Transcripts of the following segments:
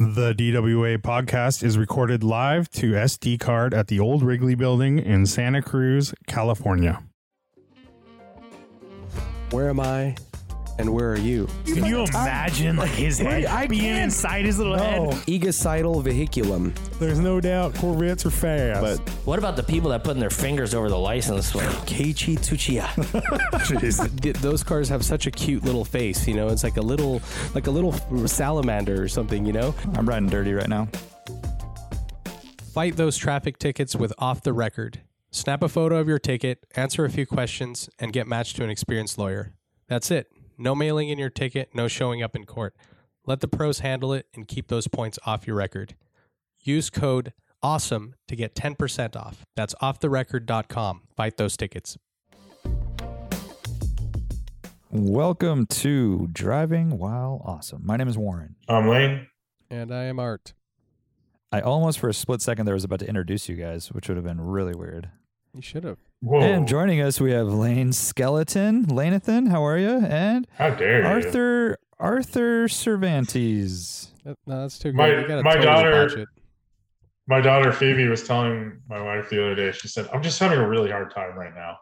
The DWA podcast is recorded live to SD card at the old Wrigley building in Santa Cruz, California. Where am I? And where are you? Can you imagine like his head I being can't. inside his little head? Egocidal vehiculum. There's no doubt Corvettes are fast. But What about the people that putting their fingers over the license plate? Keiichi Tsuchiya. Th- Those cars have such a cute little face, you know. It's like a little, like a little salamander or something, you know. I'm riding dirty right now. Fight those traffic tickets with Off the Record. Snap a photo of your ticket, answer a few questions, and get matched to an experienced lawyer. That's it. No mailing in your ticket, no showing up in court. Let the pros handle it and keep those points off your record. Use code AWESOME to get 10% off. That's offtherecord.com. Fight those tickets. Welcome to Driving While Awesome. My name is Warren. I'm Lane. And I am Art. I almost for a split second there was about to introduce you guys, which would have been really weird. You should have. Whoa. And joining us we have Lane Skeleton. Lanathan, how are you? And How dare you? Arthur Arthur Cervantes. No, that's too good. My- my totally daughter- botch. My daughter Phoebe was telling my wife the other day, she said, I'm just having a really hard time right now.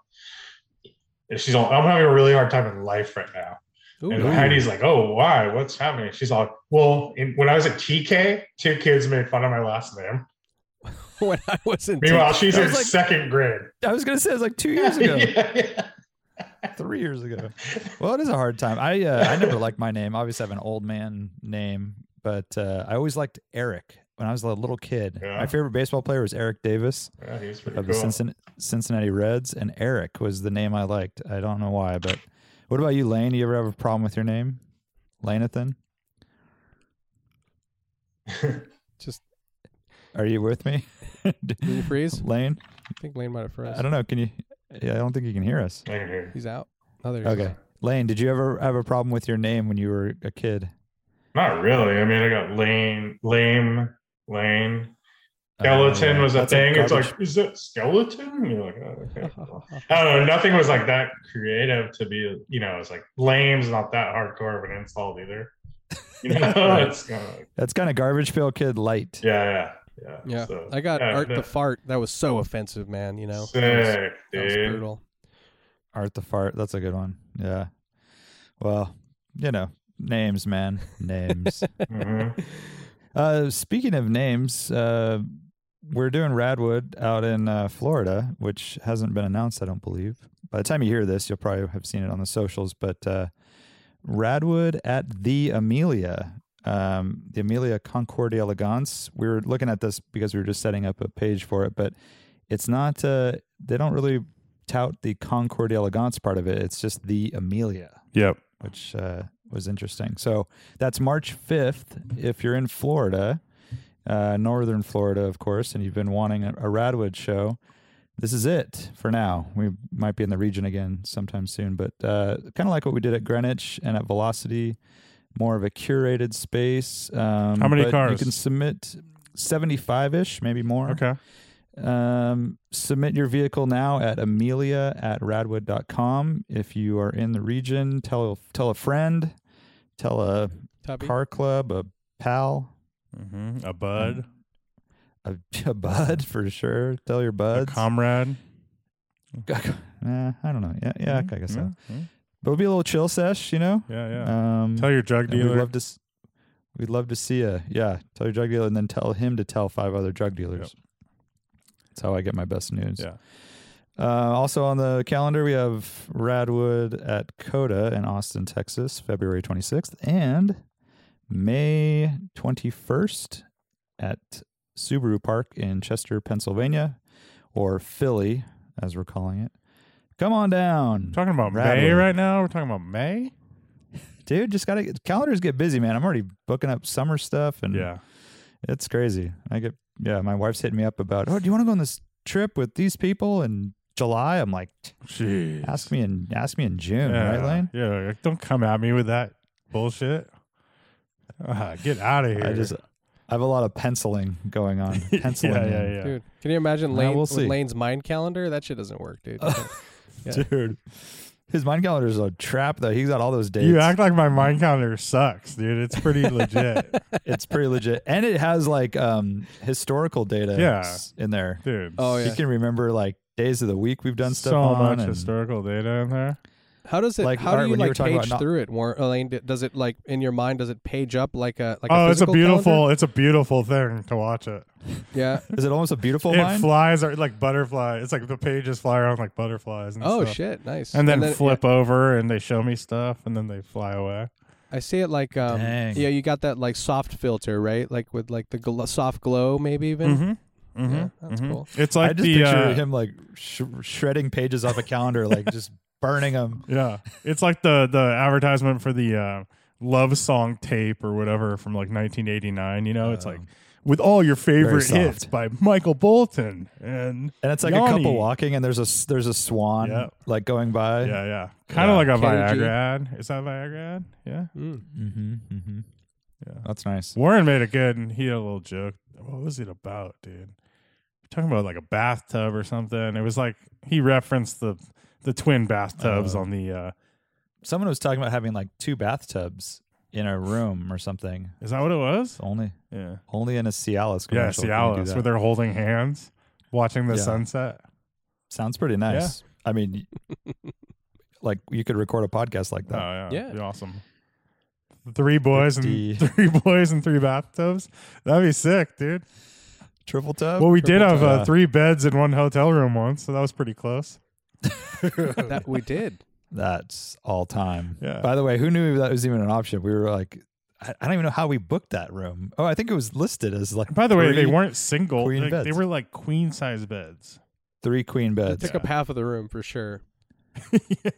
And she's all, I'm having a really hard time in life right now. Ooh. And Heidi's like, Oh, why? What's happening? She's all, Well, in, when I was at TK, two kids made fun of my last name. when I was in Meanwhile, she's in like- second grade. I was gonna say it was like two years ago. Yeah, yeah. Three years ago. Well, it is a hard time. I uh, I never liked my name. Obviously, I have an old man name, but uh, I always liked Eric when I was a little kid. Yeah. My favorite baseball player was Eric Davis. Yeah, of the. Cincinnati, Cincinnati Reds, and Eric was the name I liked. I don't know why, but what about you, Lane? Do you ever have a problem with your name, Lanathan? Just Are you with me, Can you freeze? Lane? I think Lane might have froze. I don't know. Can you? Yeah, I don't think you can hear us. I can hear you. He's out. Oh, there he is. Okay, Lane, did you ever have a problem with your name when you were a kid? Not really. I mean, I got lame, lame, lane. Skeleton Uh, was a that's thing. it's like, is that skeleton? You're like, oh, okay. I don't know. Nothing was like that creative to be, you know, it's like lame's not that hardcore of an insult either. You know, Right. it's kind of like, That's kind of garbage pail kid light. yeah, yeah, yeah. Yeah, So, I got yeah, Art no, the fart. That was so offensive, man. You know, that was, Sick, that was brutal. Art the fart. That's a good one. Yeah. Well, you know, names, man, names. Mhm. Uh, speaking of names, uh, we're doing Radwood out in uh, Florida, which hasn't been announced, I don't believe. By the time you hear this, you'll probably have seen it on the socials. But uh, Radwood at the Amelia, um, the Amelia Concours d'Elegance. We were looking at this because we were just setting up a page for it, but it's not. Uh, they don't really tout the Concours d'Elegance part of it. It's just the Amelia Yep. which uh, was interesting. So that's March 5th. If you're in Florida, uh, northern Florida, of course, and you've been wanting a, a Radwood show, this is it for now. We might be in the region again sometime soon, but uh, kind of like what we did at Greenwich and at Velocity, more of a curated space. Um, How many but You can submit 75 ish, maybe more. Okay. Um, submit your vehicle now at amelia at radwood.com. If you are in the region, tell tell a friend, tell a Tubby. car club, a pal, hmm A bud, a, a bud for sure. Tell your a buds. comrade. Eh, I don't know. Yeah, yeah, I guess so. Yeah, But it'll be a little chill sesh, you know. yeah. yeah. Um, Tell your drug and we'd dealer. love to. We'd love to see you. Yeah, tell your drug dealer, and then tell him to tell five other drug dealers. That's how I get my best news. Yeah. Uh, also on the calendar, we have Radwood at COTA in Austin, Texas, February 26th, and May 21st at Subaru Park in Chester, Pennsylvania, or Philly, as we're calling it. Come on down, talking about May right now. We're talking about May. dude. Just gotta calendars get busy, man. I'm already booking up summer stuff, and Yeah. it's crazy. I get yeah. My wife's hitting me up about, oh, do you want to go on this trip with these people in July? I'm like, Jeez. ask me in ask me in June, yeah. right, Lane? Yeah. like, Don't come at me with that bullshit. Ah, get out of here. I just I have a lot of penciling going on. Penciling, yeah, yeah, yeah. Dude, can you imagine Well, Lane we'll see. Lane's mind calendar? That shit doesn't work, dude. Yeah. dude. His mind calendar is a trap, though. He's got all those dates. You act like my mind calendar sucks, dude. It's pretty legit, it's pretty legit, and it has like um historical data. Yeah. in there. dude. Oh yeah. You can remember like days of the week we've done stuff so on. much and- historical data in there. How does it? Like, how Art, do you when you like page not- through it? More, Elaine, does it like in your mind? Does it page up like a like? oh, a it's a beautiful. calendar? It's a beautiful thing to watch it. Yeah. Is it almost a beautiful it mind? flies are like butterfly. It's like the pages fly around like butterflies. And stuff. Oh stuff. shit! Nice. And then yeah, flip over and they show me stuff and then they fly away. I see it like um. Dang. Yeah, you got that like soft filter, right? Like with like the gl- soft glow, maybe even. Mm-hmm. Mm-hmm. Yeah, that's cool. It's like I just the picture uh, him like sh- shredding pages off a calendar, like just burning them. yeah. It's like the the advertisement for the uh, love song tape or whatever from like 1989. You know, it's like with all your favorite soft. hits by Michael Bolton and And it's like a Yanni. couple walking, and there's a there's a swan Yeah. like going by. yeah, yeah, kind of Yeah. like a Kenny G. Viagra ad. Is that a Viagra ad? Yeah. Mm. Mm-hmm, mm-hmm. Yeah. That's nice. Warren made it good, and he had a little joke. What was it about, dude? We're talking about like a bathtub or something. It was like he referenced the the twin bathtubs Oh. on the. uh Someone was talking about having like two bathtubs in a room or something. Is that what it was? Only Yeah. only in a Cialis Yeah, commercial. can you Cialis, where they're holding hands, watching the Yeah. sunset. Sounds pretty nice. I mean, like you could record a podcast like Oh that. yeah, Yeah. Be awesome. Three boys and three boys and three bathtubs. That'd be sick, dude. Triple tub. Well, we did Triple have uh, three beds in one hotel room once, so that was pretty close. That we did. That's all time. Yeah. By the way, who knew that was even an option? We were like, I, I don't even know how we booked that room. Oh, I think it was listed as like. By the way, they weren't single. queen They, they were like queen size beds. three queen It beds. took up half of the room for sure. yeah.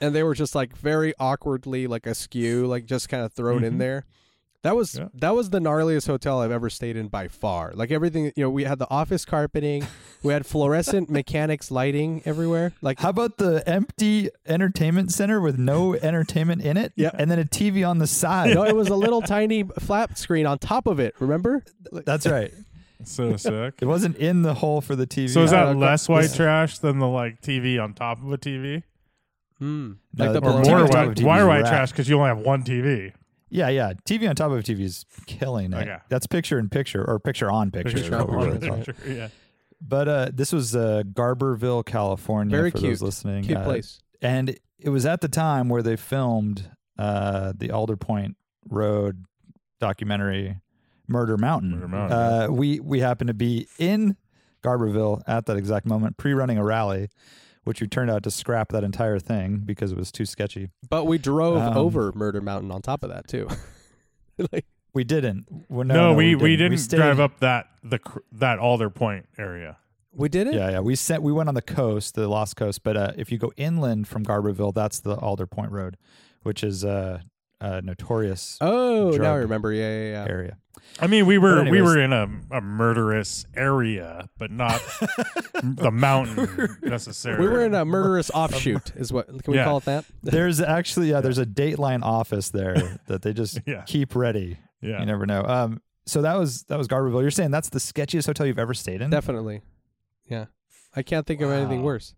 and they were just like very awkwardly like askew, like just kind of thrown in Mhm. there. That was Yeah. that was the gnarliest hotel I've ever stayed in by far. Like everything, you know, we had the office carpeting, we had fluorescent mechanics lighting everywhere. Like How about the empty entertainment center with no entertainment in it? Yeah. And then a TV on the side. no, it was a little tiny flat screen on top of it. Remember? That's right. So sick. It wasn't in the hole for the TV. So is that don't know, less white this- trash than the like TV on top of a TV, Hmm. No, the or or Well, balloon- more TV on top white, why is white trash? Because you only have one TV. Yeah, yeah. TV on top of a TV is killing it. Okay. That's picture in picture or picture on picture. is Picture on picture. Picture, yeah. But uh, this was uh, Garberville, California. Very for cute. those listening. Cute Uh, place. and it was at the time where they filmed uh, the Alder Point Road documentary, Murder Mountain. Murder Mountain, Uh, we we happened to be in Garberville at that exact moment, pre-running a rally, which you turned out to scrap that entire thing because it was too sketchy. But we drove Um, over Murder Mountain on top of that too. like We didn't. Well, no, No, no, we, we didn't stayed- drive up that the that Alder Point area. we did it. Yeah, yeah. We sent. We went on the coast, the Lost Coast. But uh, if you go inland from Garberville, that's the Alder Point Road, which is uh, a notorious Oh, now I remember. Yeah, yeah, yeah. area. I mean, we were But we were in a, a murderous area, but not the mountain necessarily. We were in a murderous offshoot. Is what can we Yeah. call it that? There's actually yeah, there's a Dateline office there that they just Yeah. keep ready. yeah. You never know. Um, so that was that was Garberville. You're saying that's the sketchiest hotel you've ever stayed in? Definitely. Yeah. I can't think of anything worse.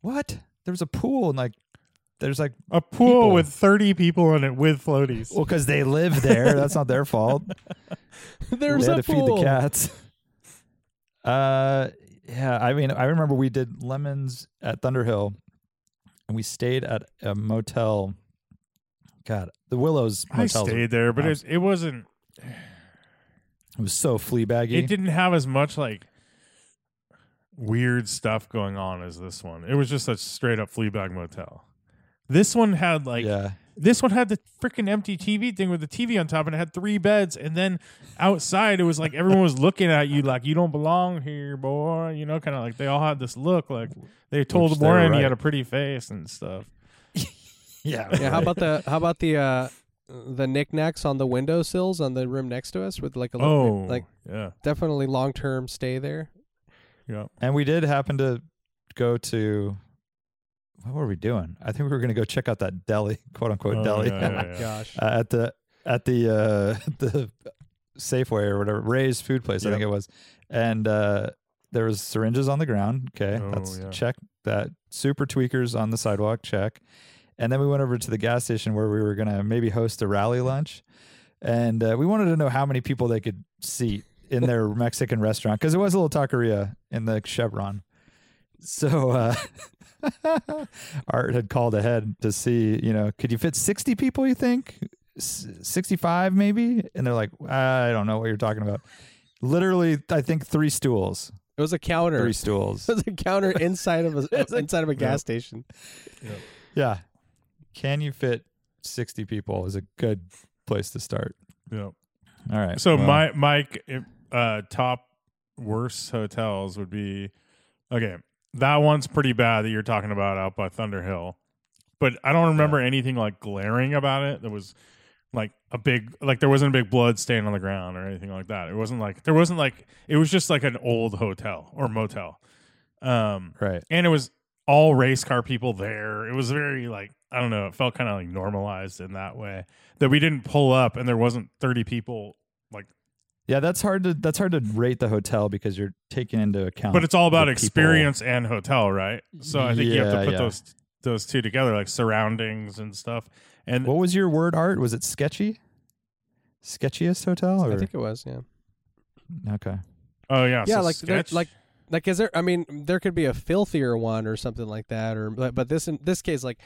what? There was a pool and like there's like a pool people. with thirty people in it with floaties. well because they live there. that's not their fault. There's they a had to pool. feed the cats. Uh, yeah. I mean, I remember we did lemons at Thunderhill, and we stayed at a motel. God, the Willows I stayed there, but it, it wasn't. It was so flea baggy. It didn't have as much like weird stuff going on as this one. It was just a straight up flea bag motel. This one had like yeah. this one had the freaking empty TV thing with the TV on top, and it had three beds. And then outside, it was like everyone was looking at you like you don't belong here, boy. You know, kind of like they all had this look like they told Which they were Warren he had a pretty face and stuff. Yeah. Yeah, how about the how about the uh the knickknacks on the windowsills on the room next to us with like a little, Oh, like yeah, definitely long term stay there. yeah. And we did happen to go to. What were we doing? I think we were going to go check out that deli, quote unquote Oh, deli, yeah, yeah, yeah. Gosh. uh, at the at the uh, the Safeway or whatever Ray's food place, I think it was. And uh, there was syringes on the ground. Okay, Oh, that's yeah. check that. Super tweakers on the sidewalk. Check. And then we went over to the gas station where we were gonna maybe host a rally lunch, and uh, we wanted to know how many people they could seat in their Mexican restaurant because it was a little taqueria in the Chevron. So uh, Art had called ahead to see, you know, could you fit sixty people? You think S- sixty-five maybe? And they're like, I don't know what you're talking about. Literally, I think three stools. It was a counter. Three stools. It was a counter inside of a It's inside of a gas station. Yeah. Can you fit 60 people is a good place to start. Yeah. All right. So well, my Mike, uh, top worst hotels would be okay. That one's pretty bad that you're talking about out by Thunder Hill, but I don't remember anything like glaring about it. There was like a big like there wasn't a big blood stain on the ground or anything like that. It wasn't like there wasn't like it was just like an old hotel or motel. Um, right. and it was all race car people there. It was very like I don't know. It felt kind of like normalized in that way that we didn't pull up and there wasn't thirty people like. Yeah, that's hard to that's hard to rate the hotel because you're taking into account But it's all about the people. experience and hotel, right? So I think you have to put yeah. those those two together, like surroundings and stuff. And What was your word art? Was it sketchy? Sketchiest hotel or I think it was, yeah. okay. oh yeah, Yeah, so like there- sketch. like like is there I mean there could be a filthier one or something like that or but, but this in this case like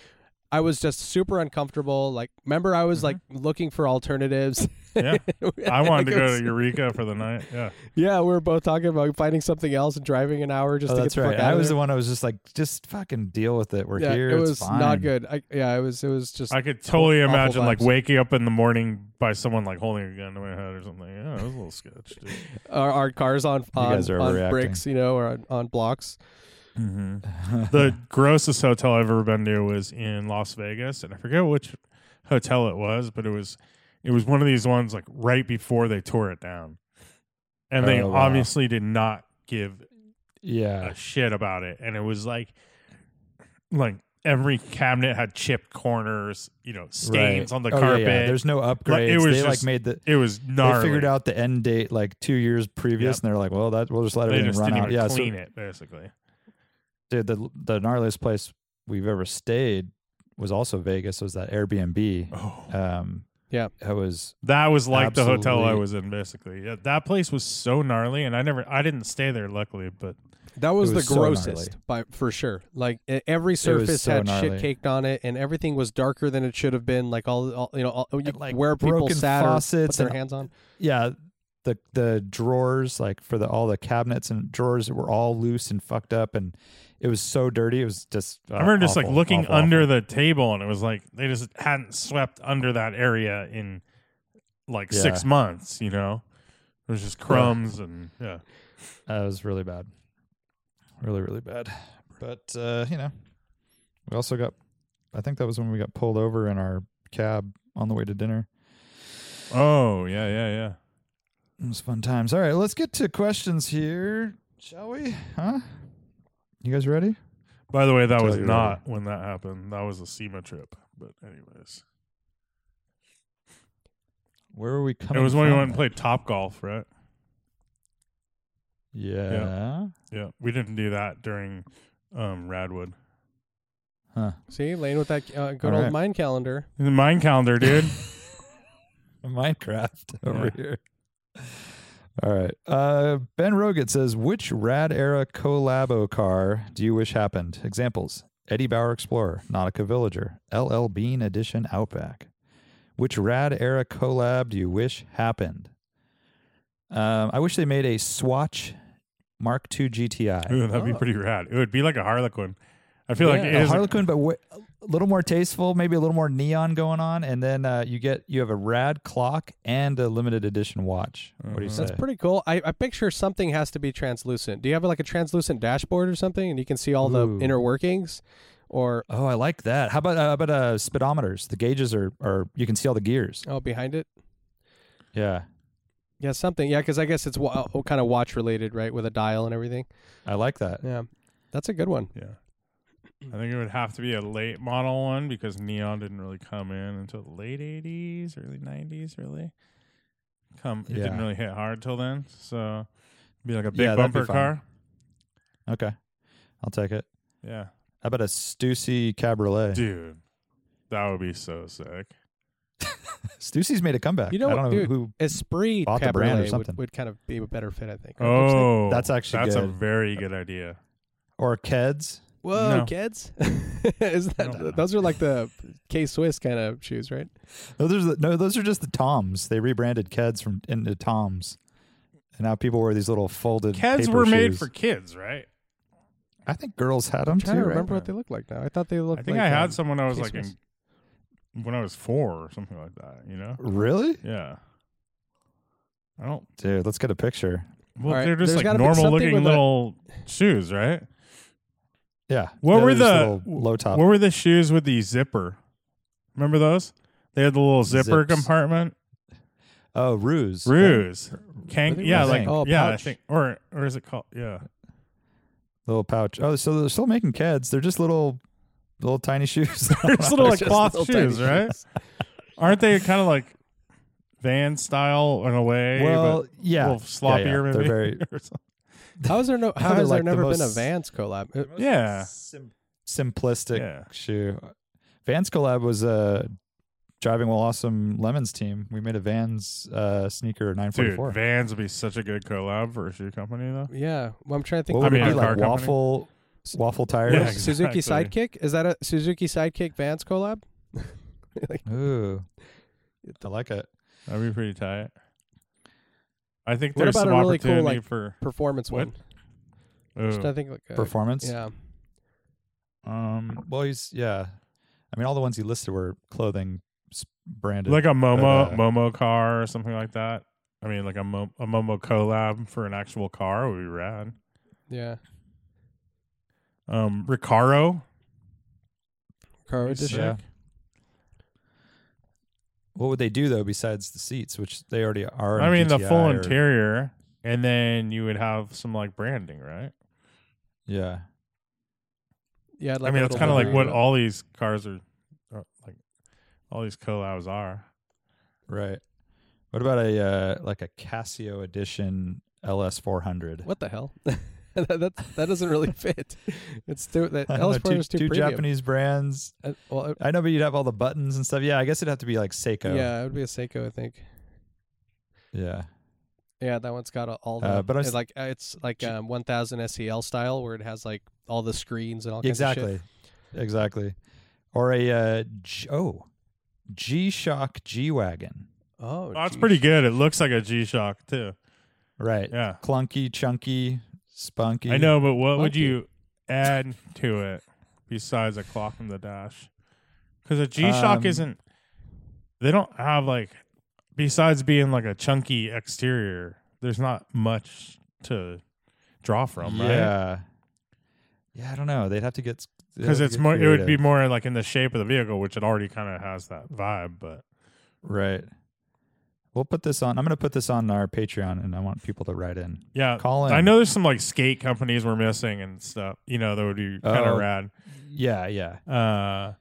I was just super uncomfortable. Like, remember, I was like mm-hmm. looking for alternatives. Yeah. I wanted to go to Eureka for the night. Yeah. Yeah, we were both talking about finding something else and driving an hour just Oh, to that's get the right. fuck out I was there. the one I was just like, just fucking deal with it. We're yeah, here. it it's was fine. not good. I, yeah, it was. It was just. I could totally awful imagine like waking up in the morning by someone like holding a gun to my head or something. Yeah, it was a little sketch, dude. our, our cars on on, guys are on bricks, you know, or on, on blocks. Mm-hmm. the grossest hotel I've ever been to was in Las Vegas, and I forget which hotel it was, but it was it was one of these ones like right before they tore it down, and they Oh, wow. obviously did not give yeah. a shit about it, and it was like like every cabinet had chipped corners, you know, stains Right. on the Oh, carpet. yeah. There's no upgrades. it was they like just made the it was they gnarly. figured out the end date like two years previous, Yep. and they're like, well, that we'll just let they everything run out. Yeah, so clean it basically. Dude, the the gnarliest place we've ever stayed was also Vegas. Was that Airbnb? Oh. Um, Yeah. it was That was like the hotel I was in, basically. Yeah, that place was so gnarly, and I never, I didn't stay there, luckily. But That was, was the grossest, gnarly. by for sure. Like every surface so had gnarly. shit caked on it, and everything was darker than it should have been. Like all, all you know, all, you, like, where people broken sat or put faucets their and- hands on. yeah. The the drawers like for the all the cabinets and drawers were all loose and fucked up, and it was so dirty. It was just uh, I remember just like looking awful, under awful. the table, and it was like they just hadn't swept under that area in like six months. You know, it was just crumbs and yeah. That was really bad, really really bad. But uh, you know, we also got. I think that was when we got pulled over in our cab on the way to dinner. Oh yeah, yeah, yeah. It was fun times. All right, let's get to questions here, shall we? Huh? You guys ready? By the way, that Tell was you not when that happened. That was a SEMA trip. But anyways, Where are we coming? it was when we from? went and played Top Golf, right? Yeah. Yeah, we didn't do that during um, Radwood. Huh. See, Lane with that uh, good All old right. mind calendar. The mind calendar, dude. Minecraft over Yeah. here. All right. Uh, ben Roget says, which rad era collabo car do you wish happened? Examples: Eddie Bauer Explorer, Nautica Villager, LL Bean Edition Outback. Which rad era collab do you wish happened? Um, I wish they made a Swatch Mark II GTI. Ooh, that'd be Oh. pretty rad. It would be like a Harlequin. I feel like it a is. Harlequin, but wa- a little more tasteful, maybe a little more neon going on, and then uh, you get you have a rad clock and a limited edition watch. What do you Mhm. say? That's pretty cool. I, I picture something has to be translucent. Do you have like a translucent dashboard or something, and you can see all Ooh. the inner workings? Or Oh, I like that. How about uh, how about uh, speedometers? The gauges are, are you can see all the gears. oh, behind it, Yeah, yeah, something. Yeah, because I guess it's wa- uh, kind of watch related, right, with a dial and everything. I like that. Yeah, that's a good one. Yeah. I think it would have to be a late model one because neon didn't really come in until the late 80s, early 90s, really. Come, it didn't really hit hard till then. So, be like a big Yeah, bumper car. Okay, I'll take it. Yeah, How about a Stussy Cabriolet? dude, that would be so sick. Stussy's made a comeback. You know I don't know dude? who. Esprit Bought the brand or something. would, would kind of be a better fit, I think. Oh, That's actually that's a very good idea. Or Keds. Whoa, No. kids! Is that those are like the K Swiss kind of shoes, right? Those are the, no, those are just the Toms. They rebranded Keds from into Toms, and now people wear these little folded. Keds paper were made shoes. for kids, right? I think girls had them I'm too. trying to right? remember what they look like now. I thought they looked. I think like, I had um, some when I was like K-Swiss. in when I was four or something like that. You know? Really, Yeah. I don't. dude? Let's get a picture. Well, All right, they're just there's like gotta be normal something looking with a- little shoes, right? Yeah. What were they're the- low top? What were the shoes with the zipper? Remember those? They had the little zipper Zips. compartment. oh, Roos. Roos. Kang, yeah, like Oh, yeah, I think, or or is it called? Yeah, Little pouch. Oh, so they're still making Keds. They're just little, little tiny shoes. There's little like Just cloth little shoes, right? Aren't they kind of like van style in a way? well, yeah, a little sloppier yeah, yeah. maybe. They're very. How is there no? How They're has there like the never been a most- Vans collab? Yeah, sim- simplistic yeah. shoe. Vans collab was a driving while awesome lemons team. We made a Vans uh, sneaker 944. Vans would be such a good collab for a shoe company, though. Yeah, well, I'm trying to think. what I would mean, be like? company? Waffle, waffle tires. Yeah, Suzuki. Sidekick is that a Suzuki Sidekick Vans collab? Ooh, I like it. That'd be pretty tight. I think What there's about some a really cool, opportunity like, for. Performance What? one. Just I think like a, Performance. Yeah, Um. Well, he's yeah. I mean, all the ones he listed were clothing s- branded. like a Momo uh, Momo car or something like that. I mean, like a, Mo, a Momo collab for an actual car would be rad. yeah. Um, Recaro, Car edition. Yeah. Sick. what would they do though besides the seats, which they already are? I in mean, the full or- interior, and then you would have some like branding, right? Yeah. Yeah, like I a mean, it's kind of like what all these cars are, are like. All these collabs are. Right. What about a uh, like a Casio edition LS 400? What the hell? that, that that doesn't really fit. It's too that I know, two, is too two premium. Japanese brands. Uh, well, it- I know, but you'd have all the buttons and stuff. Yeah, I guess it'd have to be like Seiko. yeah, it would be a Seiko, I think. Yeah. Yeah, that one's got all the. Uh, but it's like uh, it's like um, 1000 SEL style, where it has like all the screens and all kinds of shit. Exactly. Exactly. Or a uh, G- oh, G Shock G Wagon. Oh, Oh, that's geez. pretty good. It looks like a G Shock too. Right. Yeah, Clunky, chunky, spunky. I know, but what would you add to it besides a clock in the dash? Because a G Shock Um, isn't. They don't have like, besides being like a chunky exterior. There's not much to draw from, right? Yeah. Yeah, I don't know. They'd have to get they'd Because have to it's get more. It would be creative. more like in the shape of the vehicle, which it already kind of has that vibe. But right. We'll put this on. I'm going to put this on our Patreon, and I want people to write in. yeah, Call in. I know there's some like skate companies we're missing and stuff. You know, that would be kind of Oh. rad. Yeah, yeah. uh,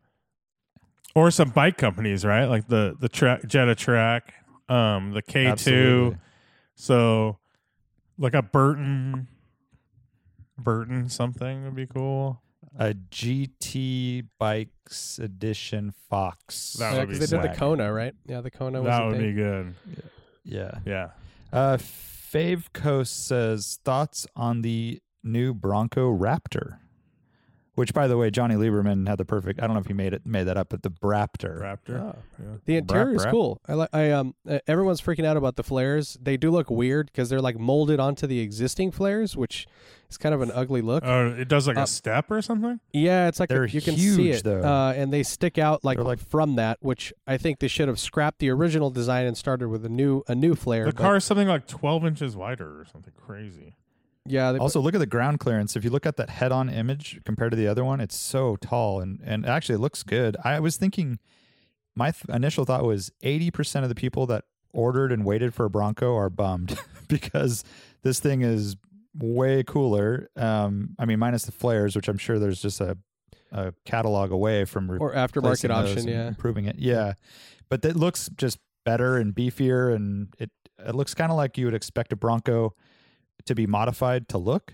or some bike companies, right? Like the the track Jetta Track, um, the K two. Absolutely. So, like a Burton, Burton something would be cool. A GT Bikes Edition Fox. That Yeah, would be because they did the. Kona, right? Yeah, the Kona was that the would thing. be good. Yeah. Yeah, Uh, Fave Coast says thoughts on the new Bronco Raptor, which, by the way, Jonny Lieberman had the perfect. I don't know if he made it made that up, but the Braptor. Raptor. Oh. Yeah. The interior Brap, is brap. cool. I like. I um. uh, Everyone's freaking out about the flares. They do look weird because they're like molded onto the existing flares, which is kind of an ugly look. Oh, it does like Uh, a step or something. yeah, it's like a- they're you can see huge, it, though. Uh, and they stick out like, They're like- from that, which I think they should have scrapped the original design and started with a new a new flare. The but- car is something like 12 inches wider or something crazy. Yeah. Also, look at the ground clearance. If you look at that head-on image compared to the other one, it's so tall and and actually it looks good. I was thinking, my th- initial thought was eighty percent of the people that ordered and waited for a Bronco are bummed because this thing is way cooler. Um, I mean, minus the flares, which I'm sure there's just a a catalog away from re- or aftermarket option. Yeah. improving it. Yeah, but it looks just better and beefier, and it it looks kind of like you would expect a Bronco to be modified to look.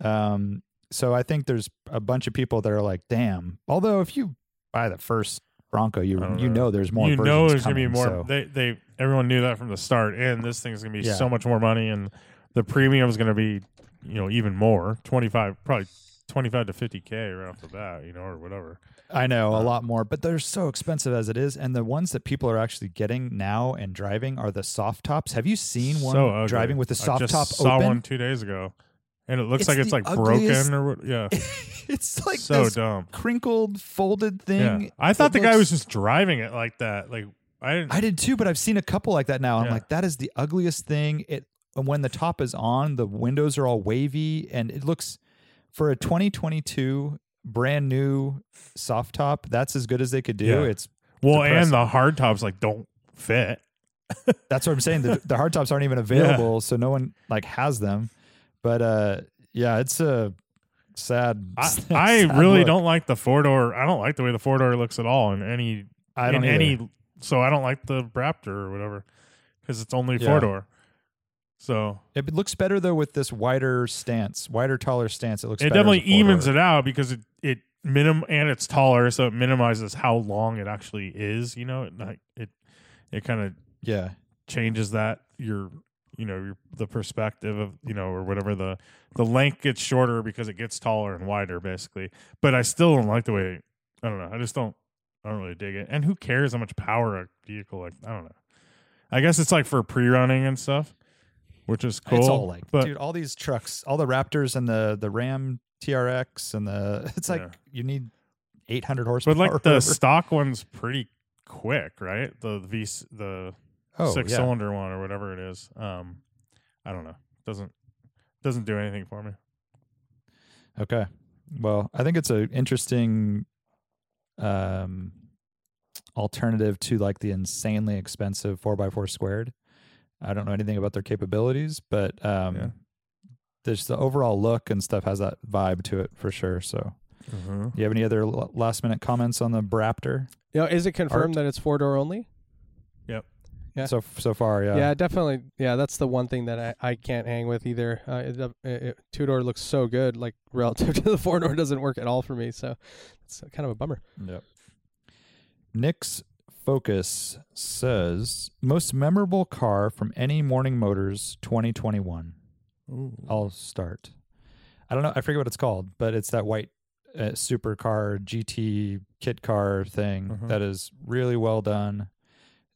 Um, so I think there's a bunch of people that are like, "Damn!" Although if you buy the first Bronco, you I you know. there's more. you know there's gonna be more. so- They they everyone knew that from the start, and this thing's gonna be Yeah. so much more money, and the premium is gonna be you know even more twenty five probably twenty five to fifty k right off the bat, you know, or whatever. I know a Uh, lot more, but they're so expensive as it is. And the ones that people are actually getting now and driving are the soft tops. Have you seen one so driving with the I soft just top saw open? one two days ago, and it looks It's like it's like ugliest- broken or what? Yeah, it's like so this dumb. crinkled, folded thing. Yeah. I thought the guy was just driving it like that. Like I didn't. I did too, but I've seen a couple like that now. I'm like, that is the ugliest thing. It and when the top is on, the windows are all wavy, and it looks for a 2022 brand new soft top. That's as good as they could do. Yeah. It's well, depressing. and the hard tops like don't fit. that's what I'm saying. The, the hard tops aren't even available, so no one like has them. But uh, yeah, it's a sad. I, sad I really look. don't like the four door. I don't like the way the four door looks at all in any I don't in either. any. So I don't like the Raptor or whatever because it's only Yeah. four door. So It looks better though with this wider stance, wider, taller stance. It looks. it better as a definitely evens it out because it it minim and it's taller, so it minimizes how long it actually is. You know, it like it it kind of Yeah, changes that your you know your the perspective of you know or whatever the the length gets shorter because it gets taller and wider basically but i still don't like the way i don't know i just don't i don't really dig it and who cares how much power a vehicle like i don't know i guess it's like for pre-running and stuff which is cool it's all like, but dude, all these trucks, all the Raptors and the the Ram TRX and the. It's like Yeah. you need 800 horsepower. but like the stock one's pretty quick right the v the oh, six yeah. cylinder one or whatever it is um i don't know doesn't doesn't do anything for me Okay. Well, I think it's an interesting um, alternative to like the insanely expensive 4x4 squared. I don't know anything about their capabilities, but um, Yeah. there's the overall look and stuff has that vibe to it for sure. So, you have any other l- last minute comments on the Braptor? You know, is it confirmed Art? that it's four door only? Yep. Yeah. So so far, yeah. Yeah. definitely. Yeah, that's the one thing that I, I can't hang with either. Uh, it, it, it, two door looks so good, like relative to the four door doesn't work at all for me. So it's kind of a bummer. Yep. Nick's Focus says most memorable car from any Morning Motors 2021. I'll start. I don't know. I forget what it's called, but it's that white uh, supercar GT kit car thing Mhm. that is really well done.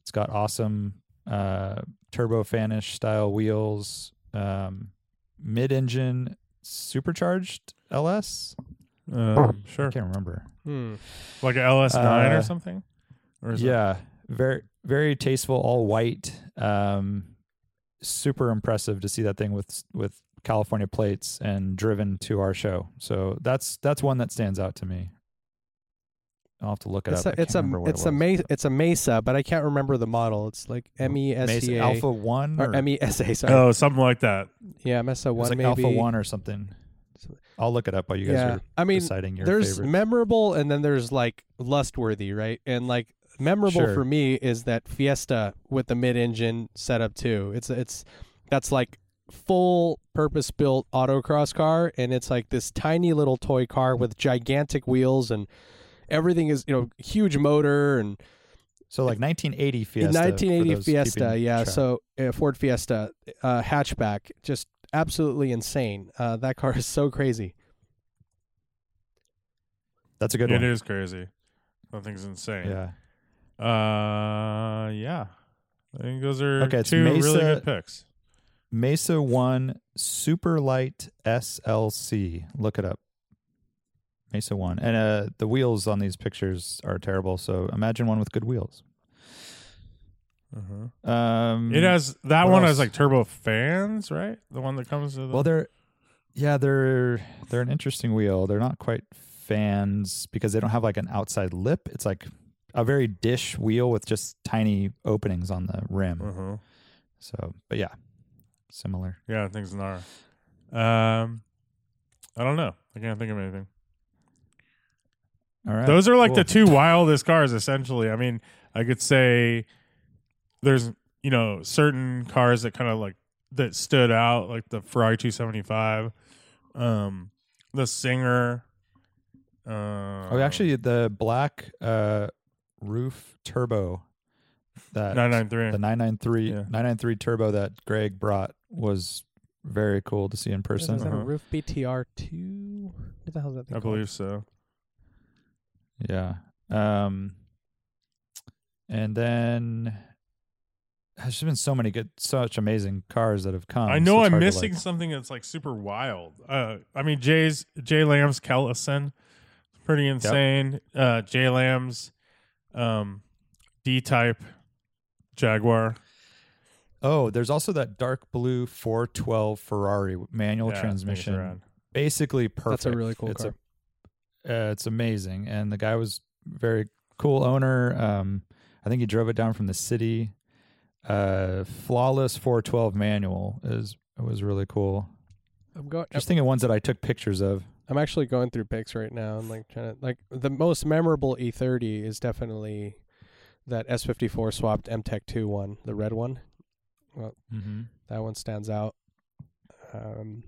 It's got awesome uh, turbo fanish style wheels, um, mid-engine supercharged LS. um, sure I can't remember. Hmm. like a ls9 Uh, or something or is it- yeah, very very tasteful, all white. Um, super impressive to see that thing with with California plates and driven to our show. So that's that's one that stands out to me. I'll have to look it It's up. a I it's a it's it a. Mesa, it's a Mesa, but I can't remember the model. It's like M E S Mesa A Alpha One or or M E S A. Sorry. oh something like that yeah, Mesa it was one like maybe. Alpha One or something. I'll look it up while you guys yeah, are I mean, deciding your there's favorite. memorable and then there's like lust worthy, right? And like memorable Sure. for me is that Fiesta with the mid engine setup too. It's it's that's like full purpose built autocross car and it's like this tiny little toy car with gigantic wheels and everything is you know huge motor and so like 1980 Fiesta. for 1980 Fiesta, yeah. track. So uh, Ford Fiesta uh, hatchback, just absolutely insane. Uh, that car is so crazy. that's a good It one. is crazy that thing's insane Yeah. Uh yeah i think those are Okay, two really good picks Mesa One Superlite SLC. Look it up. Mesa One, and uh, the wheels on these pictures are terrible. So imagine one with good wheels. uh-huh. Um, it has that one else? has like turbo fans right the one that comes with the well, they're yeah, they're they're an interesting wheel. They're not quite fans because they don't have like an outside lip. It's like a very dish wheel with just tiny openings on the rim. uh-huh. So, but yeah, similar. yeah things in are um i don't know i can't think of anything All right, Those are like cool. the two wildest cars, essentially. I mean, I could say there's you know certain cars that kind of like that stood out, like the Ferrari 275 Um, the singer. Uh, Oh, actually, the black uh, roof turbo that nine nine three. the 993 Yeah. 993 turbo that Greg brought was very cool to see in Is person. that Uh-huh. RUF BTR two? What the hell is that thing I called? believe so. Yeah. Um and then there's just been so many good such amazing cars that have come. I know it's I'm missing like- something that's like super wild. Uh, I mean Jay's Jay Lamb's Kellison, pretty insane. Uh, Jay Lamb's, um, D type Jaguar. Oh, there's also that dark blue 412 Ferrari manual Yeah, transmission. Basically perfect. That's a really cool it's car. A, uh, it's amazing, and the guy was very cool owner. Um, I think he drove it down from the city. Uh, flawless 412 manual is it was really cool. I'm going. Just thinking ones that I took pictures of. I'm actually going through pics right now and like trying to like the most memorable E30 is definitely that S54 swapped MTech 2 one, the red one. Mm-hmm. That one stands out. Um,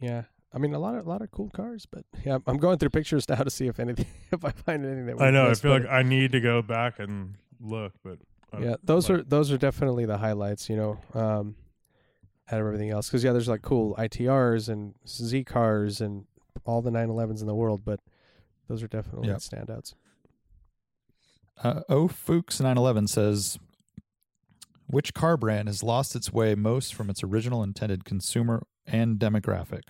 yeah, I mean a lot of a lot of cool cars, but yeah, I'm going through pictures now to see if anything if I find anything that. I know. I feel like I need to go back and look, but I'm- yeah, those like- are those are definitely the highlights, you know. Um, out of everything else, because yeah, there's like cool ITRs and Z cars and all the 911s in the world, but those are definitely Yep. standouts. Uh, o Fuchs 911 says, which car brand has lost its way most from its original intended consumer and demographic?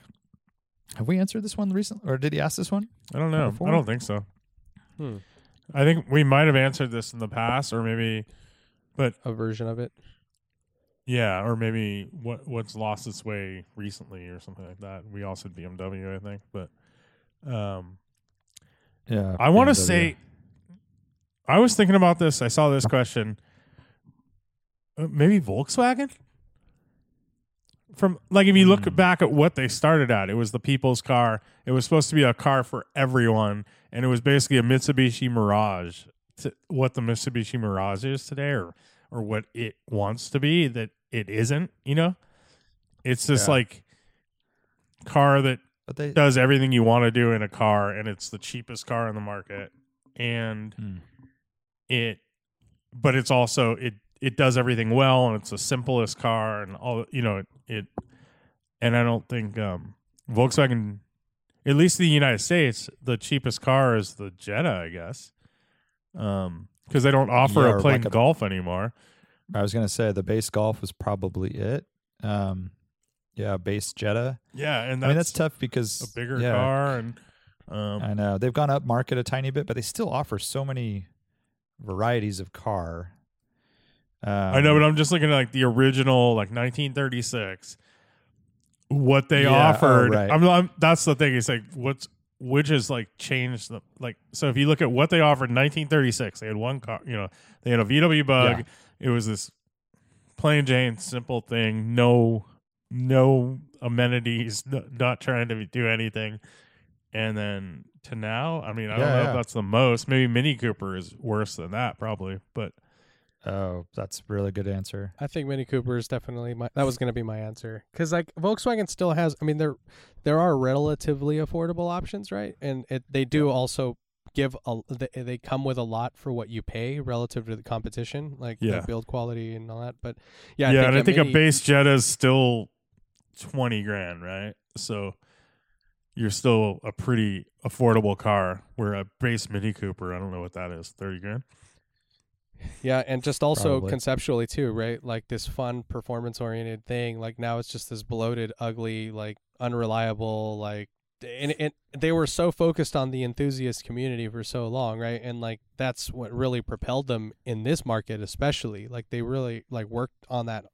Have we answered this one recently, or did he ask this one? I don't know. before? I don't think so. Hmm. I think we might have answered this in the past, or maybe, but A version of it. Yeah, or maybe what what's lost its way recently, or something like that. We all said BMW, I think, but um, Yeah, I want to say, I was thinking about this. I saw this question. Uh, maybe Volkswagen. From like, if you look Hmm. back at what they started at, it was the people's car. It was supposed to be a car for everyone, and it was basically a Mitsubishi Mirage. What the Mitsubishi Mirage is today, or or what it wants to be, that it isn't. You know, it's this Yeah. like car that they does everything you want to do in a car and it's the cheapest car in the market and Hmm. it but it's also it it does everything well and it's the simplest car and all you know it, it and I don't think um Volkswagen at least in the United States the cheapest car is the Jetta I guess um because they don't offer Yeah, a plain like a- golf anymore I was gonna say the base golf was probably it. Um, yeah, base Jetta. yeah and that's, I mean that's tough because a bigger yeah, car and um I know they've gone up market a tiny bit, but they still offer so many varieties of car. Um, I know, but I'm just looking at like the original, like 1936. What they Yeah, oh, offered, right. I'm, I'm. That's the thing. It's like what's which has like changed the like. So if you look at what they offered in 1936, they had one car. You know, they had a VW Bug. Yeah. It was this plain Jane, simple thing. No, no amenities. No, not trying to do anything. And then to now, I mean, I don't know yeah. if that's the most. Maybe Mini Cooper is worse than that, probably. But Oh, that's a really good answer. I think Mini Cooper is definitely my. That was going to be my answer because like Volkswagen still has. I mean, there there are relatively affordable options, right? And it they do also give a. They, they come with a lot for what you pay relative to the competition, like Yeah. the build quality and all that. But yeah, yeah, and I think a base Jetta is still twenty grand, right? So you're still a pretty affordable car. Where a base Mini Cooper, I don't know what that is, thirty grand. Yeah, and just also Probably. conceptually too, right? Like this fun performance oriented thing. Like now it's just this bloated, ugly, like unreliable, like and, and they were so focused on the enthusiast community for so long, right? And like that's what really propelled them in this market, especially. Like they really like worked on that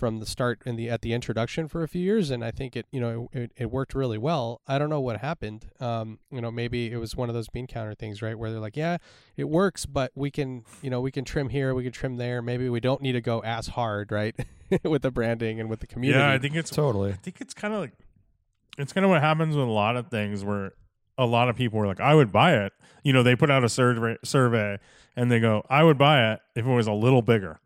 from the start in the at the introduction for a few years, and I think it you know it, it worked really well. I don't know what happened. Um, you know, maybe it was one of those bean counter things, right? Where they're like, yeah, it works, but we can, you know, we can trim here, we can trim there. Maybe we don't need to go as hard, right, with the branding and with the community. Yeah, I think it's Totally. I think it's kind of like it's kind of what happens with a lot of things where a lot of people are like, I would buy it. You know, they put out a survey survey and they go, I would buy it if it was a little bigger.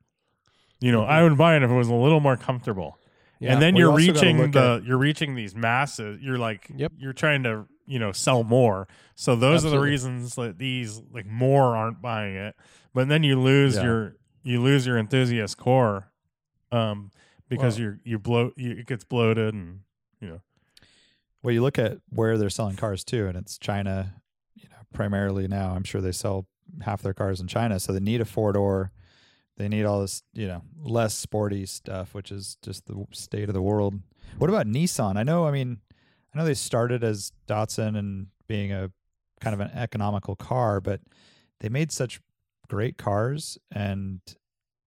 You know, I would buy it if it was a little more comfortable. Yeah. and then we you're gotta reaching the you're reaching these masses. You're like Yep. you're trying to you know sell more. So those are the reasons that these like more aren't buying it. But then you lose Yeah. your you lose your enthusiast core, um, because Well- you're you bloat you, it gets bloated and you know Well, you look at where they're selling cars too, and it's China, you know, primarily now. I'm sure they sell half their cars in China, so they need a four door. They need all this, you know, less sporty stuff, which is just the state of the world. What about Nissan? I know. I mean, I know they started as Datsun and being a kind of an economical car, but they made such great cars, and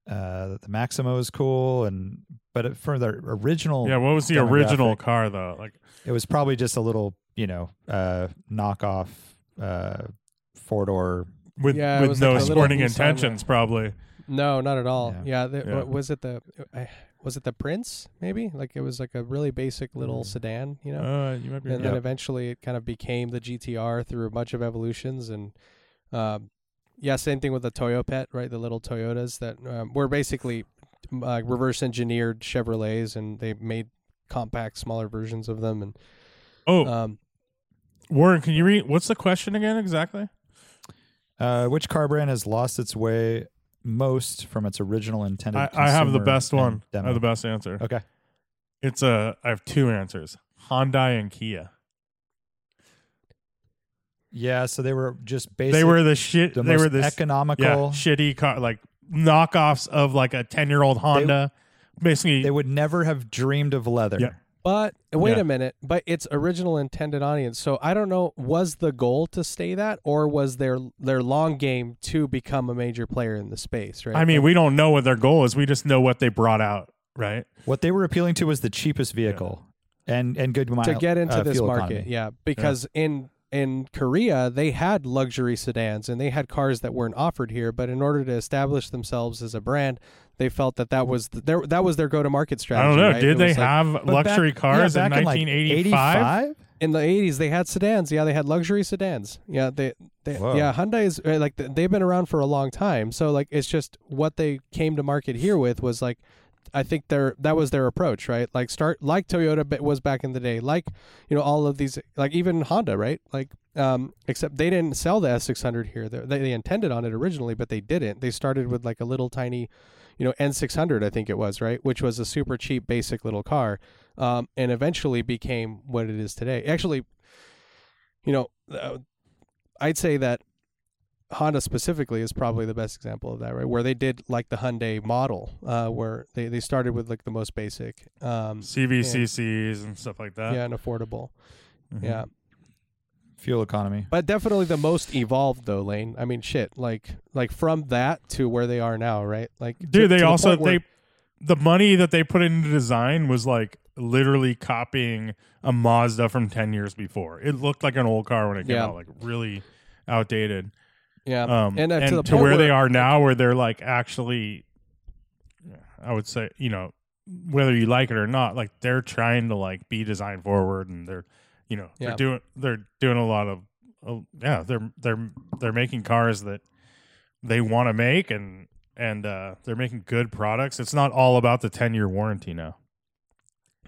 uh, the Maxima is cool, and but for the original, yeah. What was the original car though? Like it was probably just a little, you know, uh, knockoff uh, four door. with Yeah, with no like a little sporting Nissan, intentions, probably. No, not at all. Yeah. Yeah, the, Yeah. what was it the I- was it the Prince? Maybe like it was like a really basic little sedan, you know. Uh, you might be. and then Yep. eventually it kind of became the GTR through a bunch of evolutions and um, yeah same thing with the Toyopet right the little Toyotas that um, were basically uh, reverse engineered Chevrolets and they made compact smaller versions of them and oh, um, Warren, can you read? What's the question again exactly? Uh, which car brand has lost its way most from its original intended? I, I have the best and one. I have the best answer. Okay. It's a. I have two answers: Hyundai and Kia. Yeah, so they were just basically they were the shit. the They most were this economical. yeah shitty car, like knockoffs of like a ten year old Honda. Basically, They would never have dreamed of leather. Yeah. but wait Yeah. a minute but its original intended audience so I don't know was the goal to stay that or was their their long game to become a major player in the space right I mean, we don't know what their goal is. We just know what they brought out, right? What they were appealing to was the cheapest vehicle and and good mile, to get into uh, this market. economy. Yeah, because in in Korea they had luxury sedans and they had cars that weren't offered here, but in order to establish themselves as a brand, they felt that that was the, their that was their go to market strategy. I don't know. right? Did It they was like- have luxury back- cars yeah, in back like 1985? in the 80s they had sedans yeah they had luxury sedans yeah they, they yeah hyundai is uh, like they've been around for a long time so like it's just what they came to market here with was like i think their that was their approach right? Like start like toyota was back in the day like you know all of these like even honda right? Like um except they didn't sell the s600 here. They, they intended on it originally but they didn't. They started with like a little tiny you know n600 i think it was right? Which was a super cheap basic little car um, and eventually became what it is today. Actually, you know, uh, I'd say that Honda specifically is probably the best example of that, right? Where they did like the Hyundai model, uh, where they, they started with like the most basic, um, CVCCs and stuff like that. yeah, and affordable, Mhm. yeah. Fuel economy. But definitely the most evolved though, Lane. I mean, shit, like like from that to where they are now, right? Like, to- Dude, they to the also point they the money that they put into design was like literally copying a Mazda from 10 years before. It looked like an old car when it came Yeah. out, like really outdated. Yeah, Um, and, and, uh, to the to where, where they are now, where they're like actually, I would say, you know, whether you like it or not, like they're trying to like be design forward, and they're, you know, Yeah. they're doing they're doing a lot of, oh, yeah, they're they're they're making cars that they want to make, and and uh, they're making good products. It's not all about the ten year warranty now.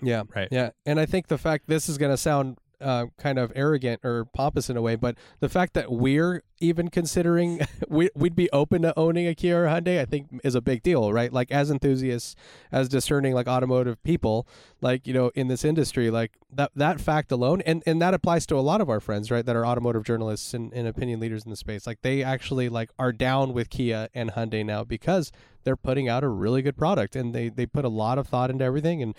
Yeah, Right. Yeah, and I think the fact this is going to sound uh, kind of arrogant or pompous in a way, but the fact that we're even considering we, we'd be open to owning a Kia or Hyundai, I think is a big deal, right? Like as enthusiasts, as discerning like automotive people, like you know in this industry, like that that fact alone, and and that applies to a lot of our friends, right? That are automotive journalists and, and opinion leaders in the space. Like they actually like are down with Kia and Hyundai now because they're putting out a really good product and they they put a lot of thought into everything and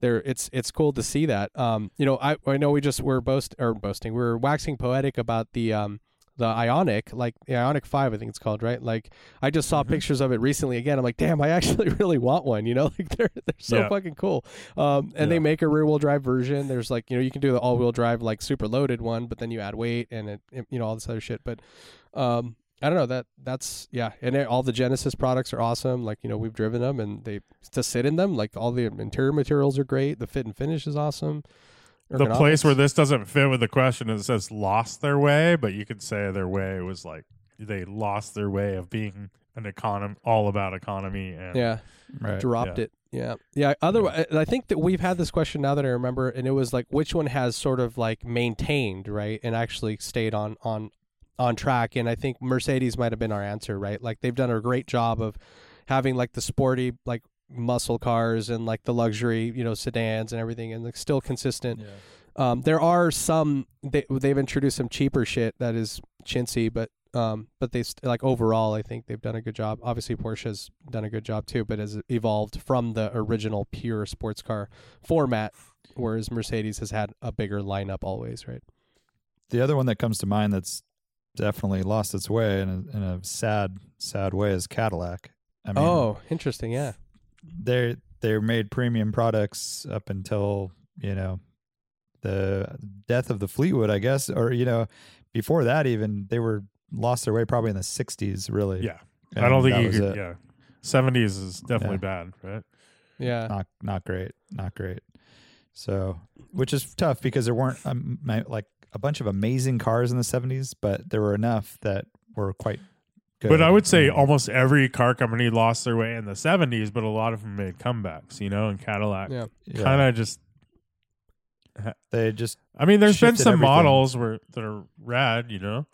there it's it's cool to see that. Um you know i i know we just we're boast or boasting we're waxing poetic about the um the Ioniq like the Ioniq 5 i think it's called right? Like i just saw pictures of it recently again. I'm like damn i actually really want one you know? Like they're they're so Yeah. fucking cool. Um and they make a rear wheel drive version. There's like you know you can do the all wheel drive like super loaded one but then you add weight and it, it you know all this other shit. But um I don't know that that's yeah, and it, all the Genesis products are awesome. Like you know we've driven them and they to sit in them. Like all the interior materials are great. The fit and finish is awesome. The place where this doesn't fit with the question is it says lost their way, but you could say their way was like they lost their way of being an economy, all about economy and yeah Right. dropped yeah. it Yeah, yeah. Otherwise, I think that we've had this question now that I remember, and it was like, which one has sort of like maintained, right, and actually stayed on on on track. And I think Mercedes might have been our answer, right? Like they've done a great job of having like the sporty like muscle cars and like the luxury, you know, sedans and everything, and like still consistent. Um, there are some they they've introduced some cheaper shit that is chintzy, but um, but they st- like overall, I think they've done a good job. Obviously, Porsche's done a good job too, but has evolved from the original pure sports car format, whereas Mercedes has had a bigger lineup always, right? The other one that comes to mind that's definitely lost its way in a, in a sad, sad way is Cadillac. I mean, oh, interesting. Yeah. they they made premium products up until you know the death of the Fleetwood, I guess, or you know before that even they were lost their way probably in the '60s, really. Yeah. And I don't think that you was could. it. Yeah. 70s is definitely Yeah. bad, right? Yeah. not not great, not great. So, which is tough because there weren't um, ma- like a bunch of amazing cars in the '70s, but there were enough that were quite good. But I would say mm. almost every car company lost their way in the 70s, but a lot of them made comebacks, you know, and Cadillac Yeah. Yeah. kind of just. they just I mean, there's been some everything. models where that are rad, you know.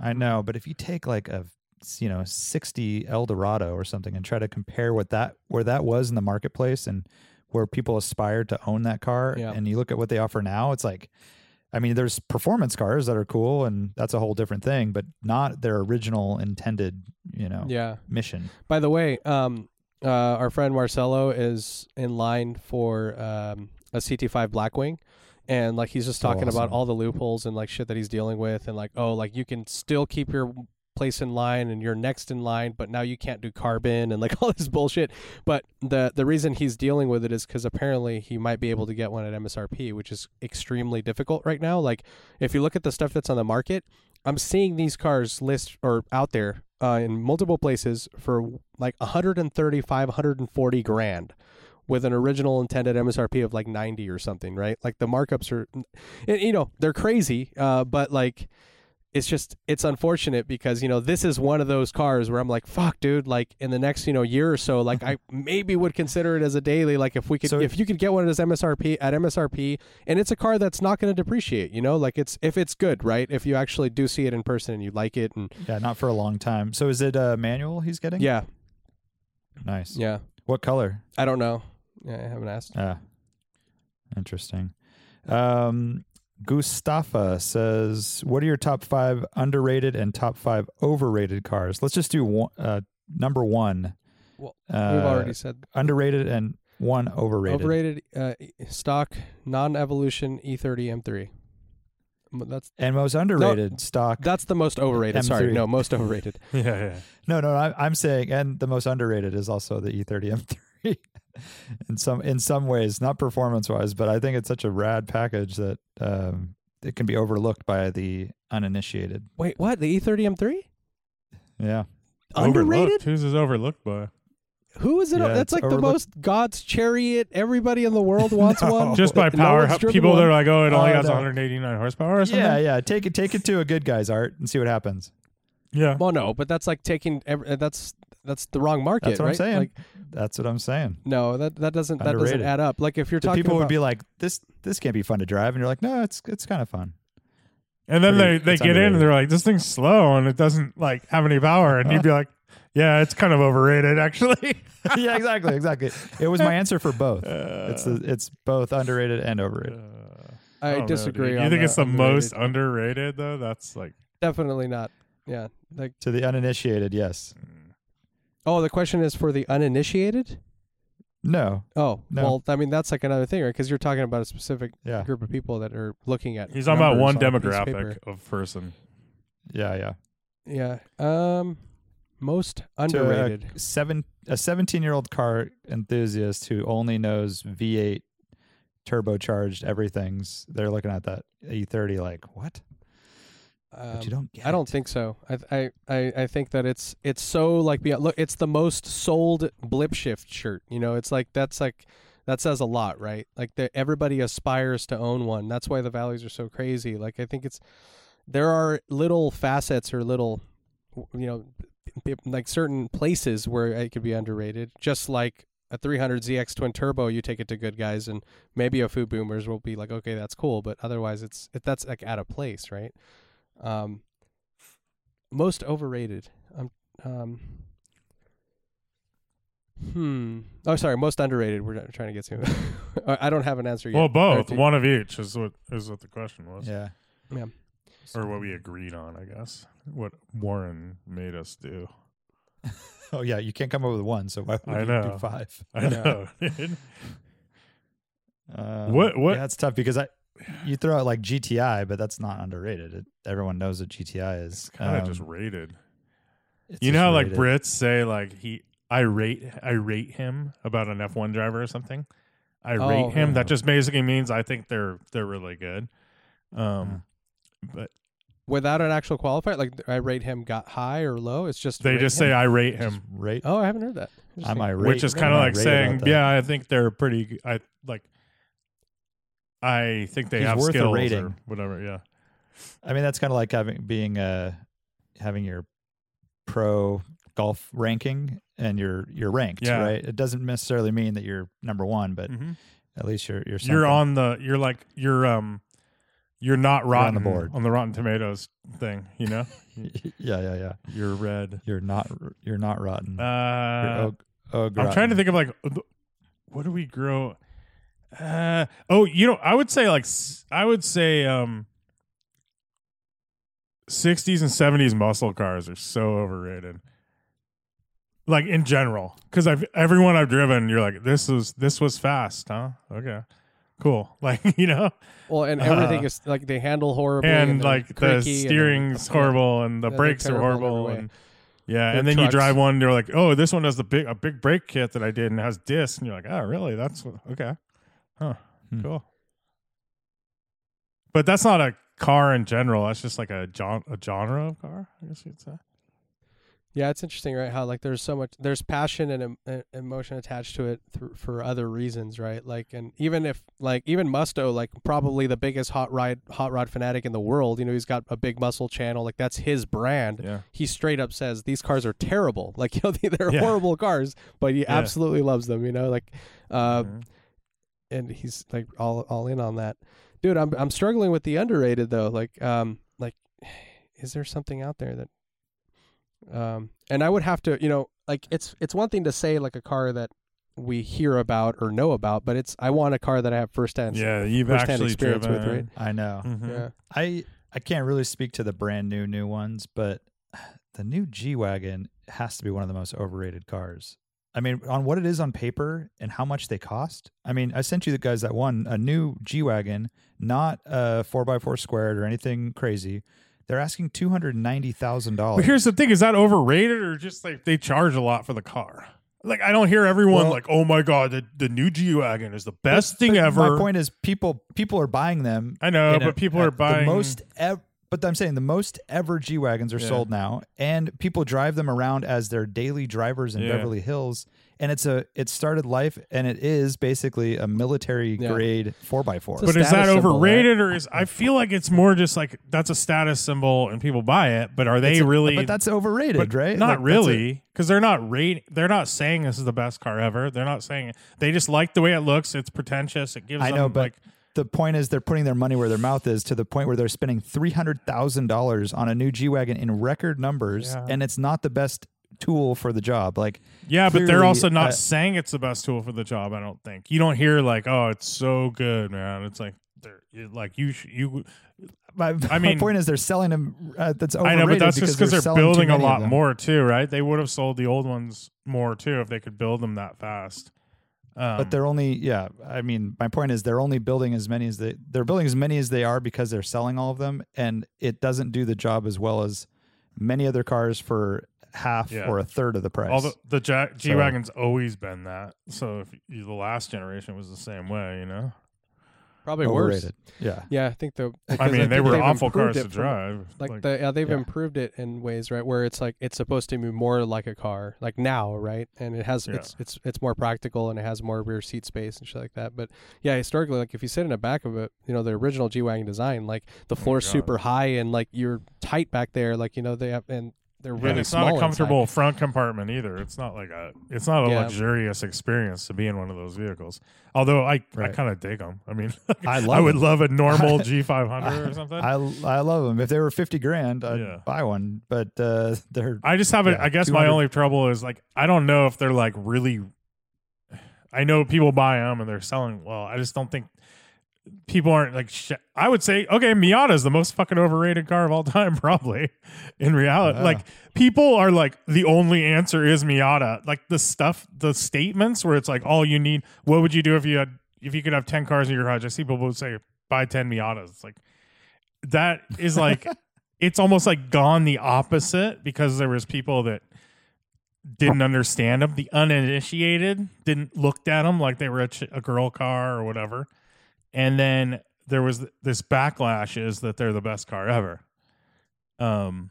I know, but if you take like a you know 60 Eldorado or something and try to compare what that where that was in the marketplace and where people aspired to own that car Yeah. and you look at what they offer now, it's like I mean, there's performance cars that are cool and that's a whole different thing, but not their original intended, you know, Yeah. mission. By the way, um, uh, our friend Marcelo is in line for um, a CT5 Blackwing, and like he's just So talking about awesome. all the loopholes and like shit that he's dealing with, and like oh, like you can still keep your place in line and you're next in line, but now you can't do carbon and like all this bullshit. But the the reason he's dealing with it is because apparently he might be able to get one at MSRP, which is extremely difficult right now. Like if you look at the stuff that's on the market, I'm seeing these cars list or out there uh, in multiple places for like 135, 140 grand with an original intended MSRP of like 90 or something, right? Like the markups are, you know, they're crazy, uh, but like it's just it's unfortunate because you know this is one of those cars where I'm like, fuck, dude. Like in the next you know year or so, like I maybe would consider it as a daily. Like if we could, So- if you could get one as MSRP at MSRP, and it's a car that's not going to depreciate. You know, like it's if it's good, right? If you actually do see it in person and you like it, and Yeah, not for a long time. So is it a manual he's getting? yeah, Nice. yeah. What color? I don't know. Yeah, I haven't asked. Ah, interesting. Um, Gustafa says, "What are your top five underrated and top five overrated cars?" Let's just do one, uh, number one. Well, uh, We've already said underrated and one overrated. overrated uh, stock non-evolution E E30 M3. That's and most underrated stock. that's the most overrated. Sorry, M3. no, most overrated. Yeah, yeah. No, no, I, I'm saying, and the most underrated is also the E E30 M3. in some in some ways, not performance wise, but I think it's such a rad package that um, it can be overlooked by the uninitiated. Wait, what? The E E30 M3? Yeah. Underrated? Overlooked. Who's is overlooked by? Who is it? Yeah, That's it's like the most God's chariot. Everybody in the world wants No. one. Just by power. one's driven people one. that are like, oh, it only Oh, has no. 189 horsepower or something. Yeah, yeah. Take it, take it to a good guy's art and see what happens. Yeah. Well, no, but that's like taking. Every, uh, that's that's the wrong market, That's what right? I'm saying. Like, That's what I'm saying. no, that that doesn't that doesn't add up. Like if you're The talking people about, would be like, "This, this can't be fun to drive," and you're like, "No, it's it's kind of fun." And then Pretty- they, they it's get in and they're like, this thing's slow and it doesn't like have any power. And you'd be uh-huh. like, yeah, it's kind of overrated actually. yeah, exactly, exactly. It was my answer for both. Uh, it's the, it's both underrated and overrated. Uh, I, don't know, disagree. You think it's the underrated. most underrated though? That's like, Definitely not. Yeah. Like, To the uninitiated, yes. Mm. Oh, the question is for the uninitiated. No, Oh, No. well, I mean that's like another thing, right? Because you're talking about a specific yeah, group of people that are looking at. he's talking about one on a piece of demographic of person. yeah, yeah. Yeah. Um, most To underrated. a seven a 17 year old car enthusiast who only knows V8 turbocharged everything's. They're looking at that E30 like what? But you Um, don't get. I don't it. think so. I, I I I think that it's it's so like beyond, look, it's the most sold Blipshift shirt. You know, it's like that's like that says a lot, right? Like that everybody aspires to own one. That's why the values are so crazy. Like I think it's there are little facets or little you know like certain places where it could be underrated. Just like a 300 ZX twin turbo, you take it to good guys, and maybe a Foo Boomers will be like, okay, that's cool, but otherwise, it's it, that's like out of place, right? Um, most overrated. Um, um, hmm. Oh, sorry, most underrated. We're trying to get to. I don't have an answer yet. Well, both. do- One of each is what is what the question was, Yeah. Yeah. or what we agreed on, I guess. What Warren made us do. Oh yeah, you can't come up with one, so why would I you know. do five? I know. Um, What- what- Yeah, it's tough because I you throw out like GTI, but that's not underrated. It, everyone knows what GTI is. kind of Um, just rated. it's You know how like rated. Brits say like he I rate I rate him about an F one driver or something. I Oh, rate him. yeah. That just basically means I think they're they're really good. Um, but Without an actual qualifier, like I rate him got high or low. It's just they just him? say I rate Just him, rate. Oh, I haven't heard that. I'm Interesting. irate. which is kind of like saying, yeah, I think they're pretty. I like. I think they He's have worth a skills or whatever. Yeah, I mean, that's kind of like having being uh having your pro golf ranking and you're you're ranked, Yeah. right? It doesn't necessarily mean that you're number one, but Mhm. at least you're you're you're on the. You're like you're um. You're not You're on rotten the board. on the Rotten Tomatoes thing, you know. yeah, yeah, yeah. You're red. You're not you're not rotten. You're Uh, og- og I'm trying to think of like what do we grow? Uh, oh, you know, I would say like I would say um 60s and 70s muscle cars are so overrated. Like in general, because I've everyone I've driven, you're like, this was this was fast, huh? Okay, cool. Like you know, Well, and everything Uh, is like they handle horribly, and they're like the creaky, and steering's horrible, and the Yeah, brakes are terrible in every horrible, and yeah, and then you drive one, and you're like, oh, this one has the big a big brake kit that I did and has discs, and you're like, oh, really? That's okay, huh? Hmm. Cool. But that's not a car in general. That's just like a gen- a genre of car, I guess you'd say. Yeah, it's interesting, right? How like there's so much there's passion and em- emotion attached to it through, for other reasons, right? Like, and even if like even Musto, like probably the biggest hot ride hot rod fanatic in the world, you know, he's got a big muscle channel, like that's his brand. Yeah. He straight up says these cars are terrible, like you know they're Yeah. horrible cars, but he Yeah. absolutely loves them, you know, like, uh, Mhm. And he's like all all in on that, dude. I'm I'm struggling with the underrated though, like um like, is there something out there that um, and I would have to, you know, like it's it's one thing to say like a car that we hear about or know about, but it's I want a car that I have firsthand, Yeah, you've firsthand actually experience driven. with, right? I know. Mhm. Yeah, I I can't really speak to the brand new new ones, but the new G wagon has to be one of the most overrated cars. I mean, on what it is on paper and how much they cost. I mean, I sent you the guys that one a new G wagon, not a four x four squared or anything crazy. They're asking two hundred ninety thousand But dollars. here's the thing: is that overrated or just like they charge a lot for the car? Like I don't hear everyone Well- like, "Oh my god, the, the new G wagon is the best thing But ever." My point is, people people are buying them. I know, in a- but people are buying the most. Ev- but I'm saying the most ever G wagons are Yeah. sold now, and people drive them around as their daily drivers in Yeah. Beverly Hills. And it's a it started life, and it is basically a military Yeah. grade four x four. But is status that symbol, overrated, or is I feel like it's more just like that's a status symbol and people buy it, but are they really? But that's overrated, but right? Not Like, really, because they're not rate. They're not saying this is the best car ever. They're not saying it. They just like the way it looks. It's pretentious. It gives. I know, them, but like, the point is they're putting their money where their mouth is to the point where they're spending three hundred thousand dollars on a new G wagon in record numbers, Yeah. and it's not the best tool for the job. Like yeah, but they're also not uh, saying it's the best tool for the job. I don't think you don't hear like, oh, it's so good, man. It's like they're it- like you sh- you. my, I mean- my point is they're selling them. Uh, that's I know, but that's just because they're too building a lot more too, right? They would have sold the old ones more too if they could build them that fast. Um, But they're only yeah. I mean, my point is they're only building as many as they they're building as many as they are because they're selling all of them, and it doesn't do the job as well as many other cars for half Yeah. or a third of the price. all the the G wagon's always been that. So if you, the last generation was the same way, you know. Probably worse. Yeah. Yeah, I think the. I because mean, they were awful cars it to from- drive. Like, the yeah, they've yeah. improved it in ways right where it's like it's supposed to be more like a car like now right and it has Yeah. it's it's it's more practical and it has more rear seat space and shit like that but yeah historically like if you sit in the back of it you know the original G wagon design like the oh floor's God. super high and like you're tight back there like you know they have and they're And really it's not a inside. comfortable front compartment either. It's not like a it's not a Yeah. luxurious experience to be in one of those vehicles. Although I I kind of dig them. I mean, I I would them. love a normal G500 or something. I I love them. If they were fifty grand, I'd Yeah. buy one. But uh, they're I just have a. Yeah, I guess my only trouble is like I don't know if they're like really. I know people buy them and they're selling well. I just don't think people aren't like. Sh- I would say okay, Miata is the most fucking overrated car of all time, probably. In reality, Yeah. like people are like the only answer is Miata. Like the stuff, the statements where it's like all you need. What would you do if you had if you could have ten cars in your garage? I see people would say buy ten Miatas. It's like that is like it's almost like gone the opposite because there was people that didn't understand them. The uninitiated didn't looked at them like they were a, ch- a girl car or whatever. And then there was this backlash is that they're the best car ever. Um,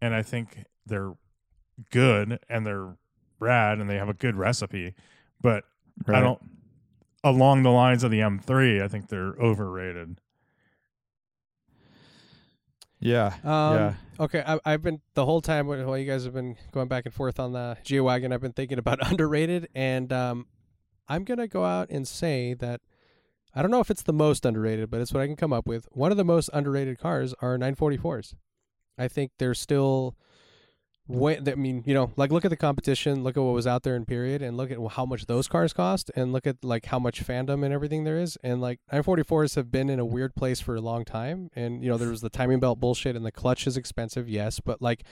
and I think they're good and they're rad and they have a good recipe, but I don't. Along the lines of the M3, I think they're overrated. yeah, Um, yeah. Okay, I, I've been the whole time while you guys have been going back and forth on the Geo Wagon. I've been thinking about underrated, and um, I'm gonna go out and say that I don't know if it's the most underrated, but it's what I can come up with. One of the most underrated cars are 944s. I think they're still. Way, I mean, you know, like look at the competition, look at what was out there in period, and look at how much those cars cost, and look at like how much fandom and everything there is. And like 944s have been in a weird place for a long time, and you know there was the timing belt bullshit, and the clutch is expensive, yes, but like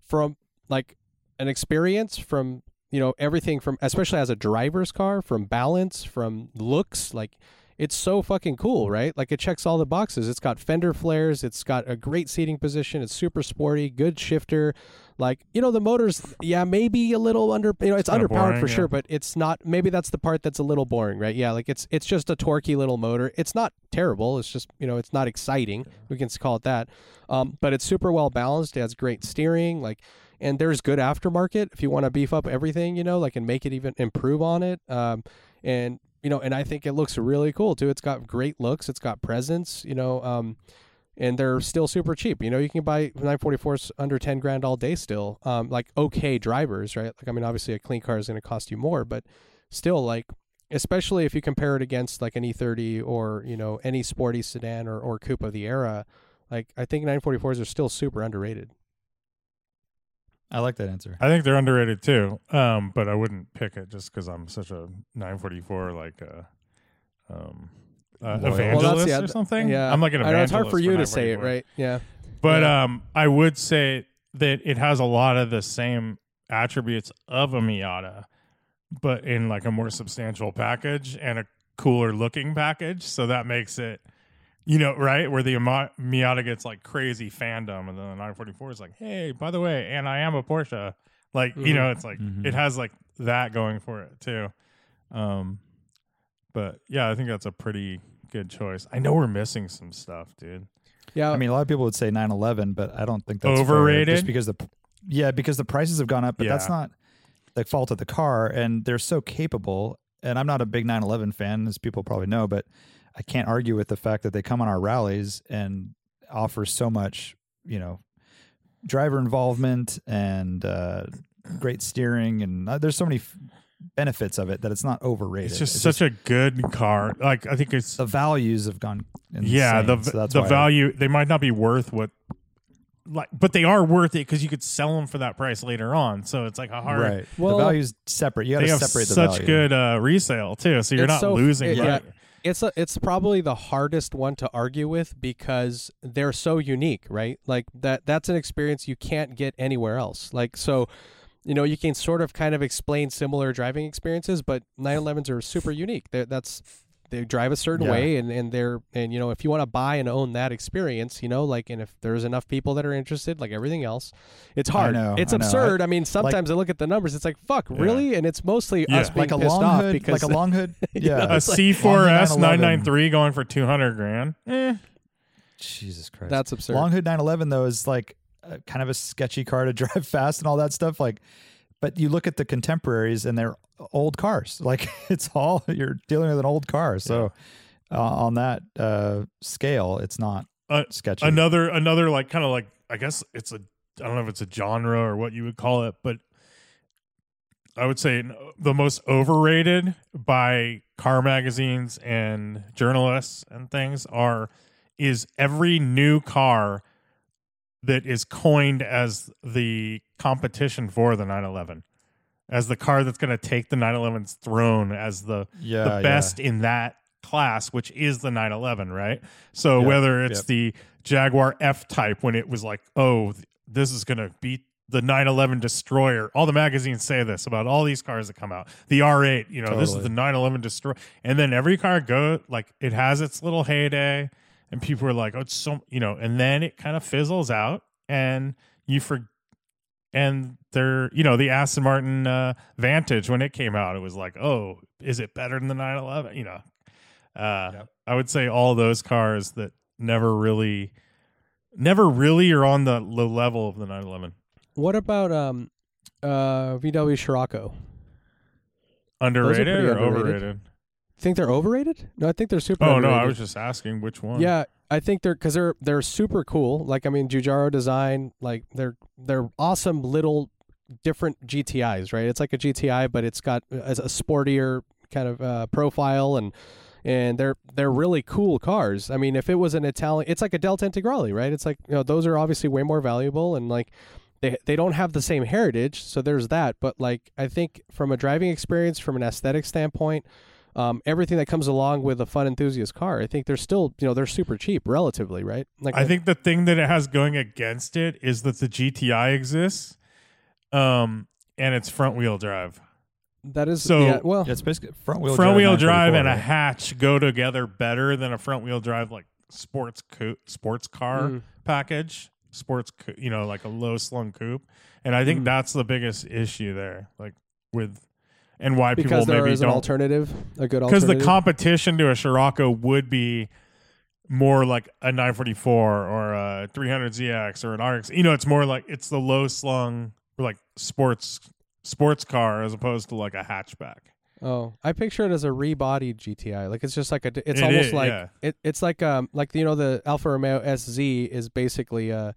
from like an experience from you know everything from especially as a driver's car, from balance, from looks, like it's so fucking cool, right? Like it checks all the boxes. It's got fender flares, it's got a great seating position, it's super sporty, good shifter. Like, you know, the motor's yeah, maybe a little under you know, it's underpowered boring, for yeah. sure, but it's not maybe that's the part that's a little boring, right? Yeah, like it's it's just a torquey little motor. It's not terrible. It's just, you know, it's not exciting. We can call it that. Um, but it's super well balanced. It has great steering, like and there's good aftermarket if you want to beef up everything, you know, like and make it even improve on it. Um, and you know, and I think it looks really cool too. It's got great looks. It's got presence, you know, um, and they're still super cheap. You know, you can buy 944s under 10 grand all day still. Um, like okay drivers, right? Like, I mean, obviously a clean car is going to cost you more, but still like, especially if you compare it against like an E30 or, you know, any sporty sedan or, or coupe of the era, like I think 944s are still super underrated. I like that answer. I think they're underrated too. Um, but I wouldn't pick it just because I'm such a 944 like uh, um, uh, evangelist yeah, or something. Yeah. I'm like an evangelist. it's hard for you to say it, right? Yeah. But Yeah. um, I would say that it has a lot of the same attributes of a Miata, but in like a more substantial package and a cooler looking package. So that makes it, you know, right where the Miata gets like crazy fandom, and then the 944 is like, hey, by the way, and I am a Porsche. Like you Mhm. know, it's like Mhm. it has like that going for it too. Um, but yeah, I think that's a pretty good choice. I know we're missing some stuff, dude. Yeah. I mean, a lot of people would say 911, but I don't think that's Overrated? just because the yeah, because the prices have gone up, but that's not the fault of the car, and they're so capable. And I'm not a big 911 fan, as people probably know, but I can't argue with the fact that they come on our rallies and offer so much, you know, driver involvement and uh, great steering, and uh, there's so many f- benefits of it that it's not overrated. It's just such a good car. Like I think it's the values have gone. Insane, yeah the so that's the why I- value they might not be worth what like but they are worth it because you could sell them for that price later on. So it's like a hard. right. Well, the value's separate. You got They to have separate the such value. good uh, resale too, so you're It's not so- losing. it- money. yeah. It's a, it's probably the hardest one to argue with because they're so unique, right? Like that that's an experience you can't get anywhere else. Like so, you know, you can sort of kind of explain similar driving experiences, but 911s are super unique. They're, that's they drive a certain Yeah. way and, and they're and you know if you want to buy and own that experience you know like and if there's enough people that are interested like everything else it's hard know, it's I know. absurd I, mean sometimes I look at the numbers it's like fuck Yeah. really and it's mostly Yeah. us being like a pissed long off hood, because like a long hood. You Yeah, know, A it's like- C4S 993 going for 200 grand. Eh. Jesus Christ, that's absurd Long Hood 911 though is like a, kind of a sketchy car to drive fast and all that stuff. Like, but you look at the contemporaries and they're old cars. Like it's all you're dealing with an old car. So uh, on that uh, scale, it's not Uh, sketchy. Another another like kind of like I guess it's a I don't know if it's a genre or what you would call it, but I would say the most overrated by car magazines and journalists and things are is every new car that is coined as the competition for the 911 as the car that's going to take the 911's throne as the Yeah, the yeah. best in that class which is the 911 right so Yep, whether it's yep. the Jaguar F type when it was like oh this is going to beat the 911 destroyer all the magazines say this about all these cars that come out the R8 you know this is the 911 destroyer and then every car go like it has its little heyday and people are like oh it's so you know and then it kind of fizzles out and you for and they're you know the Aston Martin uh, Vantage when it came out it was like oh is it better than the 911 you know uh, I would say all those cars that never really never really are on the low level of the 911 What about um, uh, VW Scirocco? underrated pretty or underrated. overrated Think they're overrated? No, I think they're super. oh no I was just asking which one Yeah, I think they're because they're they're super cool. Like I mean, Giugiaro design, like they're they're awesome little different GTIs, right? It's like a GTI, but it's got a, a sportier kind of uh, profile and. And they're they're really cool cars. I mean, if it was an Italian, it's like a Delta Integrale, right? It's like you know those are obviously way more valuable, and like they they don't have the same heritage, so there's that. But like I think from a driving experience, from an aesthetic standpoint, um, everything that comes along with a fun enthusiast car. I think they're still, you know, they're super cheap relatively, right? Like I think the thing that it has going against it is that the GTI exists um and it's front wheel drive that is so- yeah, well, it's basically front wheel front wheel drive drive and a hatch go together better than a front wheel drive like sports co- sports car Mm. package sports cou- you know like a low slung coupe and i think Mm. that's the biggest issue there like with and why because people there maybe is an don't alternative, a good because alternative. the competition to a Scirocco would be more like a 944 or a 300ZX or an RX. You know, it's more like it's the low slung like sports sports car as opposed to like a hatchback. oh, I picture it as a rebodied GTI. Like it's just like a, it's It almost is, like yeah. it, it's like um like you know the Alfa Romeo SZ is basically uh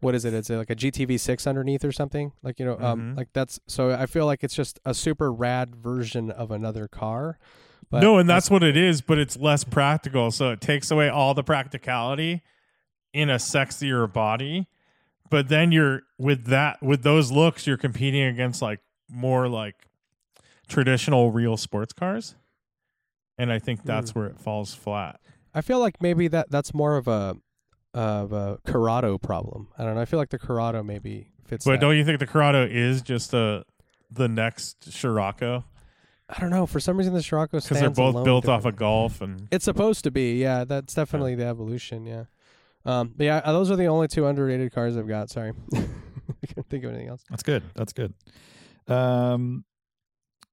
what is it? It's like a GTV six underneath or something. Like you know, um, Mhm. like that's so. I feel like it's just a super rad version of another car. But no, and that's what it is, but it's less practical. So it takes away all the practicality in a sexier body. But then you're with that with those looks, you're competing against like more like traditional real sports cars. And I think that's where it falls flat. I feel like maybe that that's more of a of a Corrado problem. I don't know. I feel like the Corrado maybe fits. But that. don't you think the Corrado is just a the next Scirocco I don't know. For some reason, the Scirocco because they're both alone built off a differently. It's and It's supposed to be, yeah. That's definitely the evolution, yeah. Um, but yeah, those are the only two underrated cars I've got. Sorry, I can't think of anything else. That's good. That's good. Um,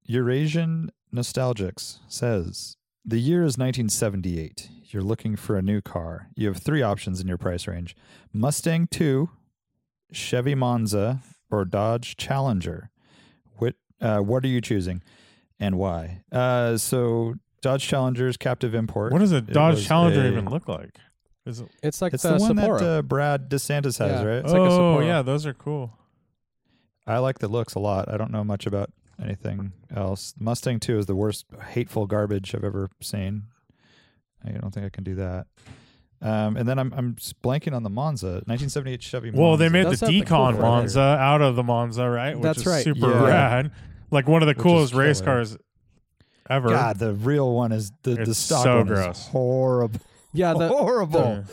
Eurasian Nostalgics says the year is 1978. You're looking for a new car. You have three options in your price range: Mustang 2, Chevy Monza, or Dodge Challenger. What uh, what are you choosing, and why? Uh, so Dodge Challenger's captive import. what does a Dodge Challenger a- even look like? Is it? It's like It's the, the one Sapporo. that uh, Brad DeSantis has, Yeah. right? It's like a oh Sapporo. yeah, those are cool. I like the looks a lot. I don't know much about anything else. Mustang 2 is the worst hateful garbage I've ever seen. I don't think I can do that. Um, and then I'm I'm blanking on the Monza, 1978 Chevy. Well, they made Does the have the DeKon cool Monza out of the Monza, right? Which That's is right. Super Yeah. rad. Like one of the Which coolest race cars ever. God, the real one is the the It's stock so one gross. is horrible. yeah, the horrible. the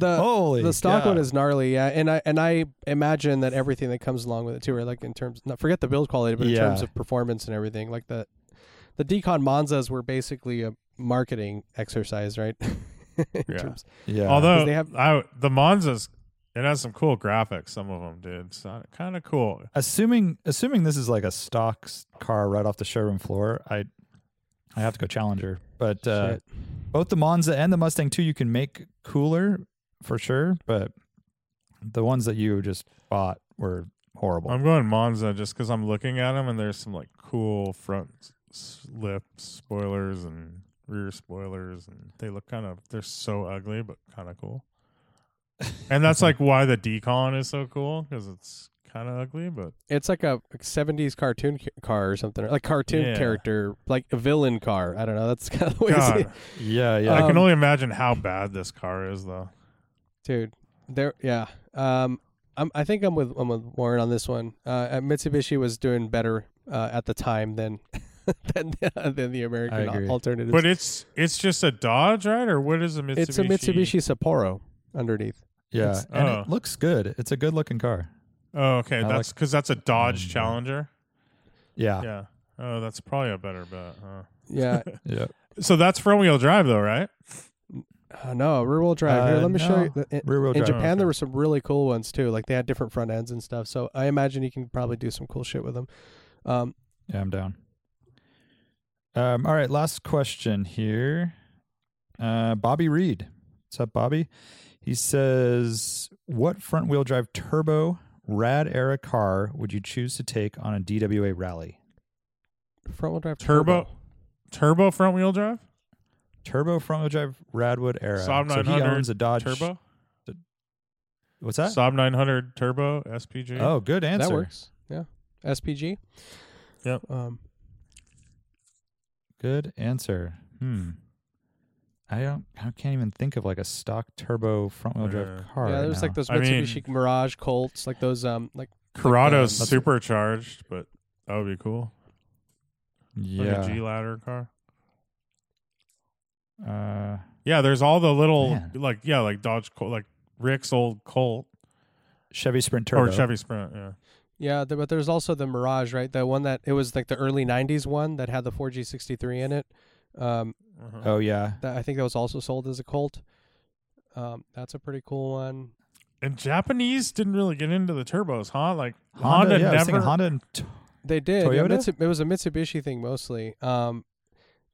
Holy the stock one is gnarly, yeah. And I and I imagine that everything that comes along with it too, right? Like in terms, not forget the build quality, but in terms of performance and everything, like the the DeKon Monzas were basically a marketing exercise, right? In Yeah. terms- yeah. Although they have- I, the Monza's, it has some cool graphics. Some of them did. It's kind of cool. assuming assuming this is like a stock car right off the showroom floor, I I have to go Challenger. But uh, both the Monza and the Mustang 2 you can make cooler for sure, but the ones that you just bought were horrible. I'm going Monza just because I'm looking at them and there's some like cool front s- lip spoilers and. rear spoilers, and they look kind of they're so ugly, but kind of cool. Yeah. What do you think? And that's like why the DeKon is so cool because it's kind of ugly, but It's like a like 70s cartoon ca- car or something, like cartoon Yeah. character, like a villain car. I don't know. That's kind of the way I see it. God, Yeah, yeah. I can Um, only imagine how bad this car is, though. Dude. There, yeah. Um, I'm, I think I'm with I'm with Warren on this one. Uh, uh, Mitsubishi was doing better uh, at the time than than than the American alternative. But it's it's just a Dodge, right? Or what is a Mitsubishi? it's a Mitsubishi Sapporo underneath. yeah, it's- and oh. it looks good. It's a good looking car. Oh, okay. I That's like- because that's a Dodge Mm, Challenger. Yeah, Yeah. Oh, that's probably a better bet. Huh? Yeah. yeah. So that's front wheel drive, though, right? Uh, no, rear wheel drive. Here, Uh, let me show no. you. In, Rear wheel in drive. Japan, okay. there were some really cool ones too. Like they had different front ends and stuff. So I imagine you can probably do some cool shit with them. Um, Yeah, I'm down. Um, all right, last question here. Uh, Bobby Reed. What's up, Bobby? He says, "What front-wheel drive turbo rad era car would you choose to take on a DWA rally? front wheel drive Turbo, turbo. turbo front wheel drive, Turbo front-wheel drive Radwood era. Saab so he 900 owns a Dodge turbo, What's that? Saab 900 turbo SPG. Oh, good answer. That works. Yeah. SPG. Yep. Um, Good answer. Hmm. I don't. I can't even think of like a stock turbo front-wheel drive Yeah. car. yeah, right there's now. like those I mean- Mitsubishi Mirage Colts, like those um like Corrado's um, supercharged, but that would be cool. Yeah. Like a G ladder car. Uh, Yeah, there's all the little Man. like yeah, like Dodge Colt, like Rick's old Colt Chevy Sprint Turbo. or Chevy Sprint. Yeah. yeah, there, but there's also the Mirage, right? The one that it was like the early '90s one that had the 4G63 in it. Um, Uh-huh. Oh yeah. that I think that was also sold as a Colt. Um, that's a pretty cool one. And Japanese didn't really get into the turbos, huh? Like Honda. Honda, yeah, I was never. Honda and t- They did. Yeah, Toyota? Mitsu- it was a Mitsubishi thing mostly. Um,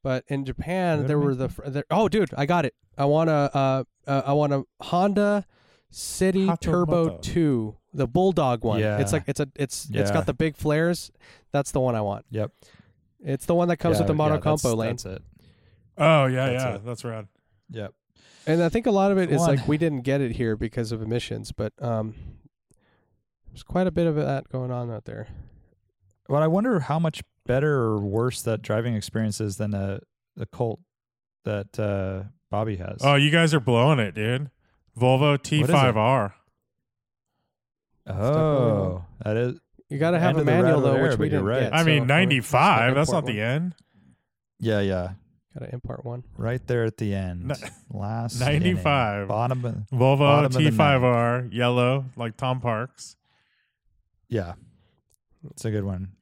but in Japan, there were the fr- there, oh, dude, I got it. I want a uh, uh, I want a Honda City Turbo Hatamoto. Two, the Bulldog one. Yeah. It's like it's a it's it's Yeah. got the big flares. That's the one I want. Yep. It's the one that comes yeah, with the Moto yeah, that's- Compo lane. That's it. oh yeah, That's yeah, it. that's rad. Yep. And I think a lot of it is One. like we didn't get it here because of emissions, but um, there's quite a bit of that going on out there. But I wonder how much better or worse that driving experience is than the the Colt that uh, Bobby has. Oh, you guys are blowing it, dude. Volvo T5R. oh, that is. You got to have a the manual though, which we didn't right. get. I so, mean, 95. That's not import the end. Yeah, yeah. Got to import one. Right there at the end. Ni- Last 95. inning. Bottom. Of, Volvo Bottom T5R, yellow, like Tom Parks. yeah, it's a good one.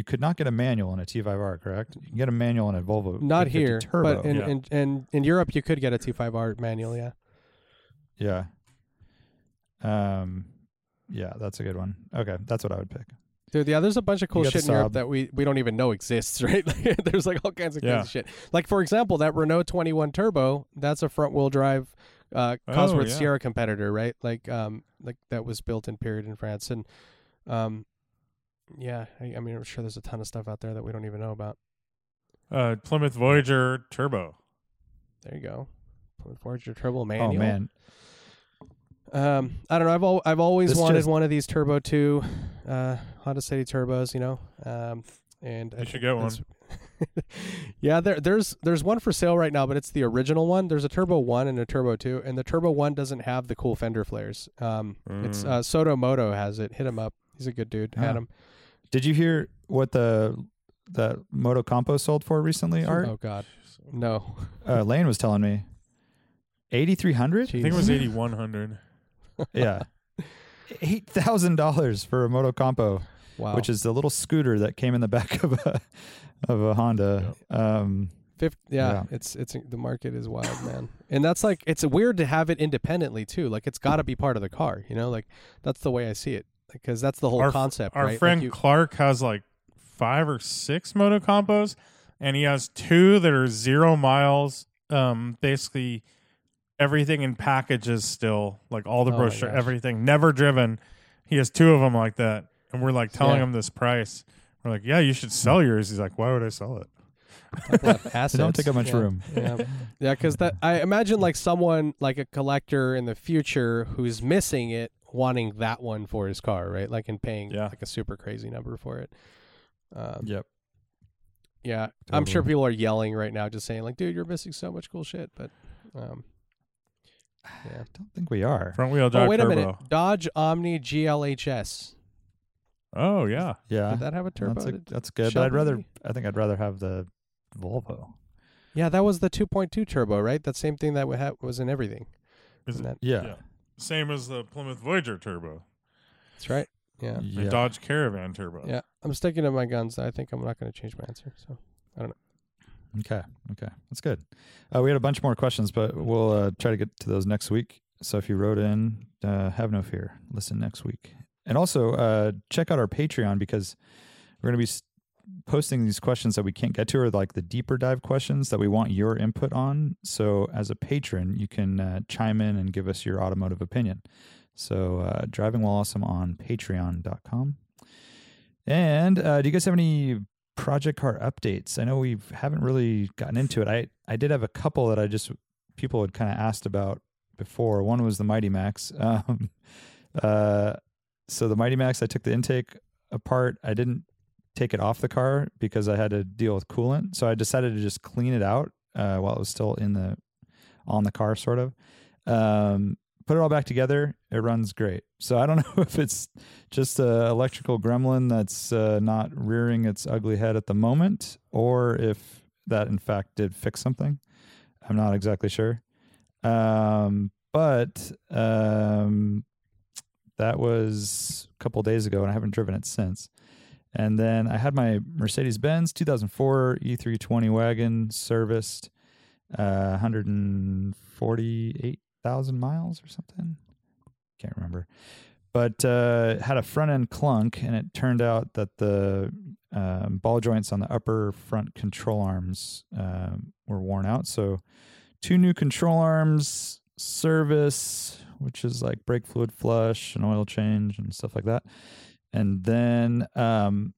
You could not get a manual on a T5R, correct? You can get a manual on a Volvo. Not here, Turbo. but in, Yeah. in, in in Europe you could get a T5R manual. Yeah. yeah. Um, yeah, that's a good one. Okay, that's what I would pick. Dude, yeah, there's a bunch of cool shit in Europe that we, we don't even know exists, right? Like, there's like all kinds of Yeah. crazy shit. Like for example, that Renault 21 Turbo, that's a front wheel drive uh Cosworth Oh, yeah. Sierra competitor, right? Like um like that was built in period in France and um yeah, I, I mean I'm sure there's a ton of stuff out there that we don't even know about. Uh, Plymouth Voyager Turbo. There you go. Plymouth Voyager Turbo manual. Oh man, Um, I don't know. I've al- I've always This wanted just- one of these Turbo Two, uh, Honda City Turbos. You know, um, and I should get one. yeah, there there's there's one for sale right now, but it's the original one. There's a Turbo One and a Turbo Two, and the Turbo One doesn't have the cool fender flares. Um, it's Mm. uh, Soto Moto has it. Hit him up. He's a good dude. Ah. Adam. Did you hear what the that Moto Compo sold for recently? Art Oh God, no. uh, Lane was telling me eighty three hundred. I think it was 8100. Yeah, eight thousand dollars for a Moto Compo, Wow. which is the little scooter that came in the back of a of a Honda. Um, Fif- yeah, Yeah. it's it's the market is wild, man. And that's like it's weird to have it independently too. Like it's got to be part of the car, you know? Like that's the way I see it. Because that's the whole Our- concept, Our right? Like, friend you- Clark has like five or six motocompos, and he has two that are zero miles. Um, basically everything in packages still, like all the Oh brochure, everything, never driven. He has two of them like that, and we're like telling Yeah. him this price. We're like, yeah, you should sell yours. He's like, why would I sell it? Assets. They don't take up much yeah. room. Yeah, yeah, because that I imagine like someone like a collector in the future who's missing it, wanting that one for his car, right? Like and paying Yeah. like a super crazy number for it. Um, Yep. yeah, I'm sure people are yelling right now, just saying like, "Dude, you're missing so much cool shit." But um, yeah. I don't think we are. Front wheel drive Oh wait turbo. a minute, Dodge Omni GLHS. Oh yeah. Yeah. Did that have a turbo? That's, a, that's good. But I'd rather I think I'd rather have the Volvo. Yeah, that was the 2.2 turbo, right? That same thing that we had was in everything. Is Isn't that- Yeah. Yeah. Same as the Plymouth Voyager turbo. That's right. Yeah. The Yeah. Dodge Caravan turbo. Yeah, I'm sticking to my guns. I think I'm not going to change my answer. So I don't know. Okay. Okay. That's good. Uh, we had a bunch more questions, but we'll uh, try to get to those next week. So if you wrote in, uh, have no fear. Listen next week. And also uh, check out our Patreon because we're going to be s- posting these questions that we can't get to, or like the deeper dive questions that we want your input on. So as a patron, you can uh, chime in and give us your automotive opinion. So uh, driving while awesome on patreon.com. And uh, do you guys have any project car updates? I know we haven't really gotten into it. I I did have a couple that I just people had kind of asked about before. One was the Mighty Max. Um, uh, so the Mighty Max, I took the intake apart. I didn't take it off the car because I had to deal with coolant. So I decided to just clean it out uh, while it was still in the on the car, sort of. Um, put it all back together. It runs great. So I don't know if it's just a electrical gremlin that's uh, not rearing its ugly head at the moment, or if that in fact did fix something. I'm not exactly sure. Um, but um, that was a couple days ago, and I haven't driven it since. And then I had my Mercedes Benz 2004 E320 wagon serviced, uh, 148,000 miles or something. Can't remember. But uh, had a front end clunk, and it turned out that the um, ball joints on the upper front control arms um, were worn out. So, two new control arms, service, which is like brake fluid flush and oil change and stuff like that. And then um,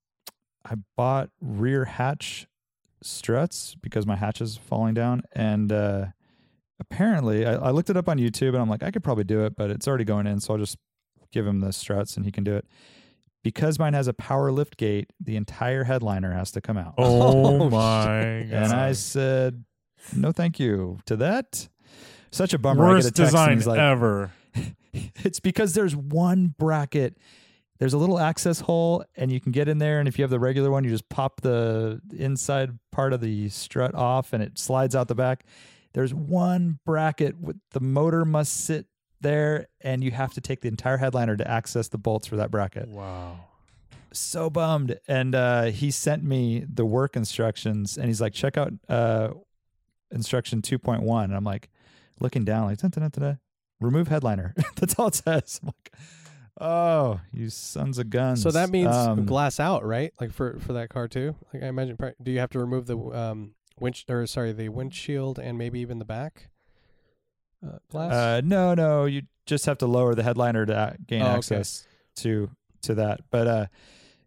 I bought rear hatch struts because my hatch is falling down. And uh, apparently, I, I looked it up on YouTube and I'm like, I could probably do it, but it's already going in. So I'll just give him the struts and he can do it. Because mine has a power lift gate, the entire headliner has to come out. Oh my god. And I said, no, thank you to that. Such a bummer. I get a Worst text design like, ever. it's because there's one bracket. There's a little access hole, and you can get in there. And if you have the regular one, you just pop the inside part of the strut off, and it slides out the back. There's one bracket with the motor must sit there, and you have to take the entire headliner to access the bolts for that bracket Wow. so bummed. And uh, he sent me the work instructions, and he's like, check out uh, instruction 2.1. And I'm like, looking down, like, remove headliner. That's all it says. I'm like, oh, you sons of guns. So that means Um, glass out, right? Like for for that car too. Like I imagine, do you have to remove the um winch or sorry the windshield and maybe even the back uh, glass? Uh, no, no, you just have to lower the headliner to gain Oh, okay. access to to that. But uh,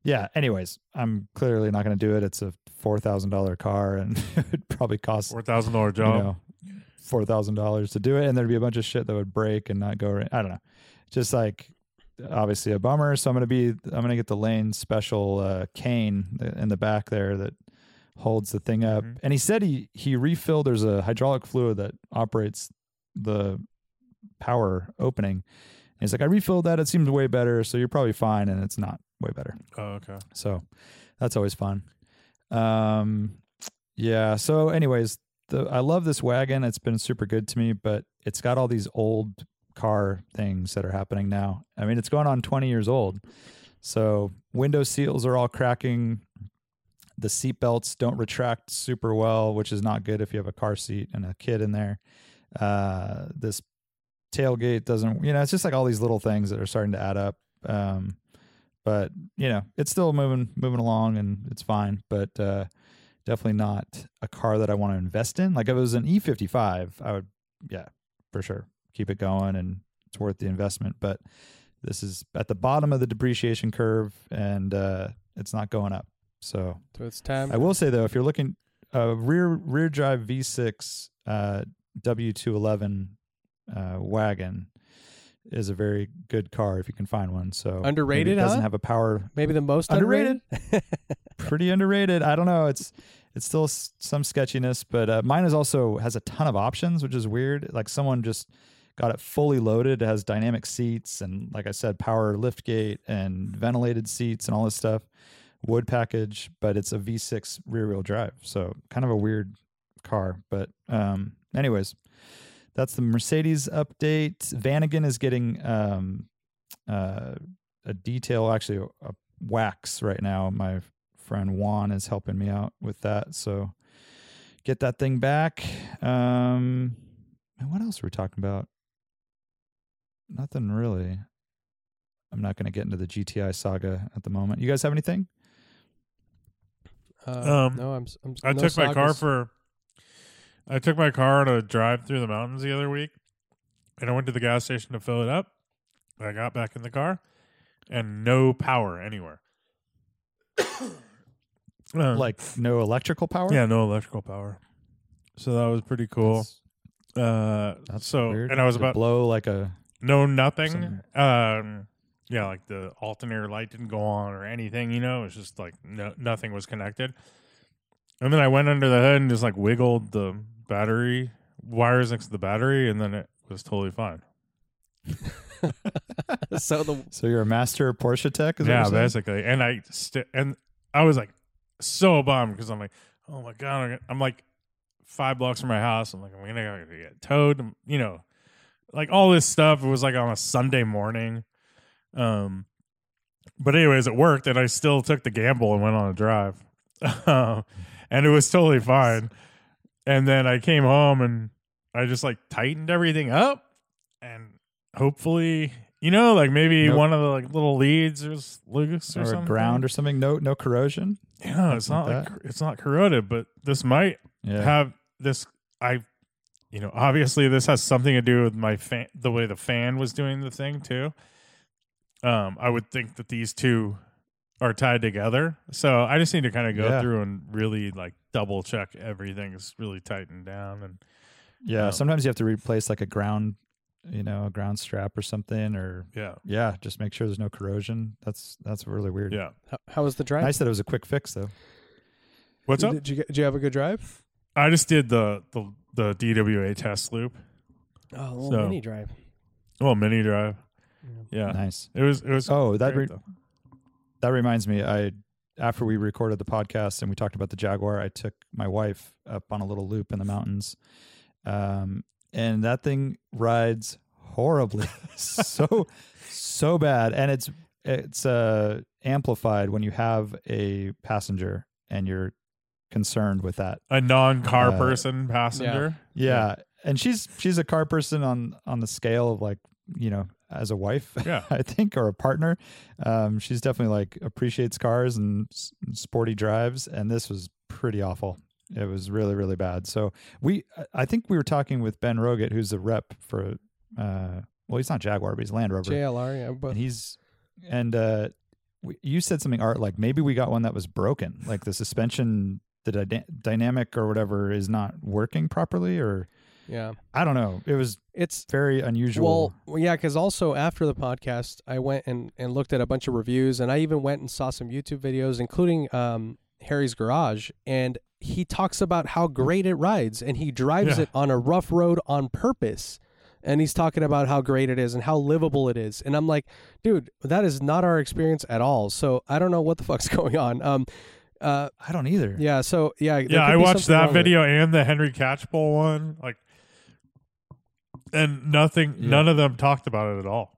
yeah. Anyways, I'm clearly not going to do it. It's a four thousand dollar car, and it probably costs Four thousand dollar you job. know, four thousand dollars to do it, and there'd be a bunch of shit that would break and not go right. I don't know, just like obviously a bummer. So I'm gonna be, I'm gonna get the lane special uh, cane in the back there that holds the thing up. Mhm. And he said he he refilled. There's a hydraulic fluid that operates the power opening. And he's like, I refilled that. It seems way better. So you're probably fine, and it's not way better. Oh, okay. So that's always fun. Um, yeah. So, anyways, the I love this wagon. It's been super good to me, but it's got all these old car things that are happening now. I mean, it's going on 20 years old. So window seals are all cracking. The seat belts don't retract super well, which is not good if you have a car seat and a kid in there. Uh, this tailgate doesn't, you know, it's just like all these little things that are starting to add up. Um, but you know, it's still moving, moving along and it's fine, but, uh, definitely not a car that I want to invest in. Like if it was an E55, I would, yeah, for sure keep it going and it's worth the investment. But this is at the bottom of the depreciation curve and, uh, it's not going up. So so it's time. I will say though, if you're looking, a rear rear drive V6 uh, W211 uh, wagon is a very good car if you can find one. So Underrated, It doesn't huh? have a power. Maybe the most Underrated? underrated. Pretty underrated. I don't know. It's it's still s- some sketchiness, but uh, mine is also has a ton of options, which is weird. Like someone just got it fully loaded. It has dynamic seats and, like I said, power lift gate and ventilated seats and all this stuff. Wood package, but it's a V6 rear wheel drive. So kind of a weird car. But um, anyways, that's the Mercedes update. Vanagon is getting um, uh, a detail, actually a, a wax right now. My friend Juan is helping me out with that. So get that thing back. Um, and what else were we talking about? Nothing really. I'm not going to get into the GTI saga at the moment. You guys have anything? Uh, Um, no, I'm. s- I'm s- I no took my car for. I took my car on a drive through the mountains the other week, and I went to the gas station to fill it up. I got back in the car, and no power anywhere. Uh, Like no electrical power? yeah, no electrical power. So that was pretty cool. That's, Uh, that's so weird. and I was Did it about blow like a no nothing. Something. Um, yeah, like the alternator light didn't go on or anything. You know, it was just like no, nothing was connected. And then I went under the hood and just like wiggled the battery wires next to the battery, and then it was totally fine. so the So you're a master Porsche tech? Is yeah, what basically. And I st- and I was like so bummed because I'm like, oh my god, I'm, like five blocks from my house. I'm like, I'm gonna, gonna get towed. You know, like all this stuff. It was like on a Sunday morning. Um, but anyways, it worked, and I still took the gamble and went on a drive, Um, and it was totally fine. And then I came home and I just like tightened everything up, and hopefully, you know, like maybe Nope. one of the like little leads was loose or, or something. ground or something. No, no corrosion. Yeah, it's not like like it's not corroded, but this might Yeah. have this. I, you know, obviously this has something to do with my fan, the way the fan was doing the thing too. Um, I would think that these two are tied together, so I just need to kind of go Yeah. through and really like double check everything's really tightened down and yeah. um, Sometimes you have to replace like a ground, you know, a ground strap or something, or yeah, yeah, just make sure there's no corrosion. That's that's really weird. yeah. how, how was the drive? Nice that it was a quick fix though. What's did, up? Did you get, did you have a good drive? I just did the the the DWA test loop. Oh, a little So- mini drive. Well, mini drive. Yeah, Nice. it was it was. Oh, that great, re- though. that reminds me. I after we recorded the podcast and we talked about the Jaguar, I took my wife up on a little loop in the mountains, um, and that thing rides horribly, so so bad, and it's it's uh, amplified when you have a passenger and you're concerned with that. a non-car Uh, person passenger. Yeah, and she's she's a car person on on the scale of like you know as a wife. Yeah. I think, or a partner. Um, she's definitely like appreciates cars and s- sporty drives, and this was pretty awful. It was really, really bad. So we, I- I think we were talking with Ben Roget, who's a rep for, uh, well, he's not Jaguar, but he's Land Rover, JLR, yeah, but and he's, and uh, you said something, Art, like maybe we got one that was broken, like the suspension, the dyna- dynamic or whatever is not working properly, or yeah, I don't know. It was it's very unusual. Well, well, yeah, because also after the podcast, I went and, and looked at a bunch of reviews, and I even went and saw some YouTube videos, including um, Harry's Garage, and he talks about how great it rides, and he drives Yeah. it on a rough road on purpose. And he's talking about how great it is and how livable it is. And I'm like, dude, that is not our experience at all. So I don't know what the fuck's going on. Um, uh, I don't either. yeah. So yeah, yeah, I watched that wrong it. video and the Henry Catchpole one. Like, and nothing, Yeah. none of them talked about it at all.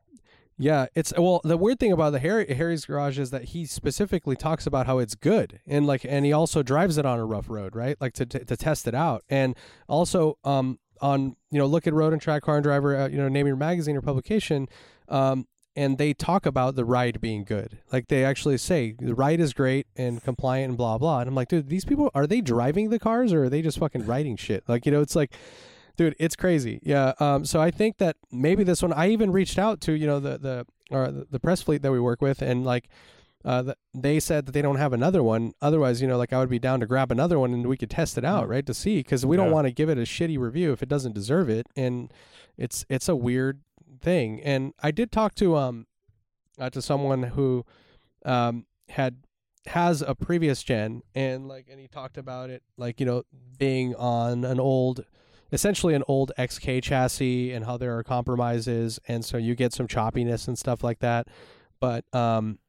Yeah, it's well. The weird thing about the Harry Harry's garage is that he specifically talks about how it's good, and like, and he also drives it on a rough road, right? Like to to, to test it out, and also um on you know look at Road and Track Car and Driver, uh, you know, name your magazine or publication, um, and they talk about the ride being good. Like they actually say the ride is great and compliant and blah blah. And I'm like, dude, these people are they driving the cars or are they just fucking writing shit? Like you know, it's like dude it's crazy yeah um so i think that maybe this one i even reached out to you know the the or the, press fleet that we work with and like uh, th- they said that they don't have another one. Otherwise, you know, like I would be down to grab another one and we could test it out, right, to see because we don't want to give it a shitty review if it doesn't deserve it. And it's it's a weird thing. And I did talk to um uh, to someone who um had has a previous gen and like and he talked about it like you know being on an old essentially an old XK chassis and how there are compromises and so you get some choppiness and stuff like that but um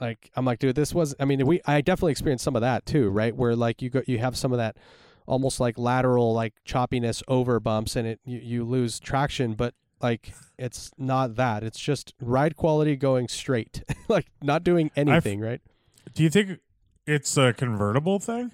like I'm like dude this was I mean we I definitely experienced some of that too right where like you go you have some of that almost like lateral like choppiness over bumps and it you, you lose traction but like it's not that it's just ride quality going straight like not doing anything right Do you think it's a convertible thing?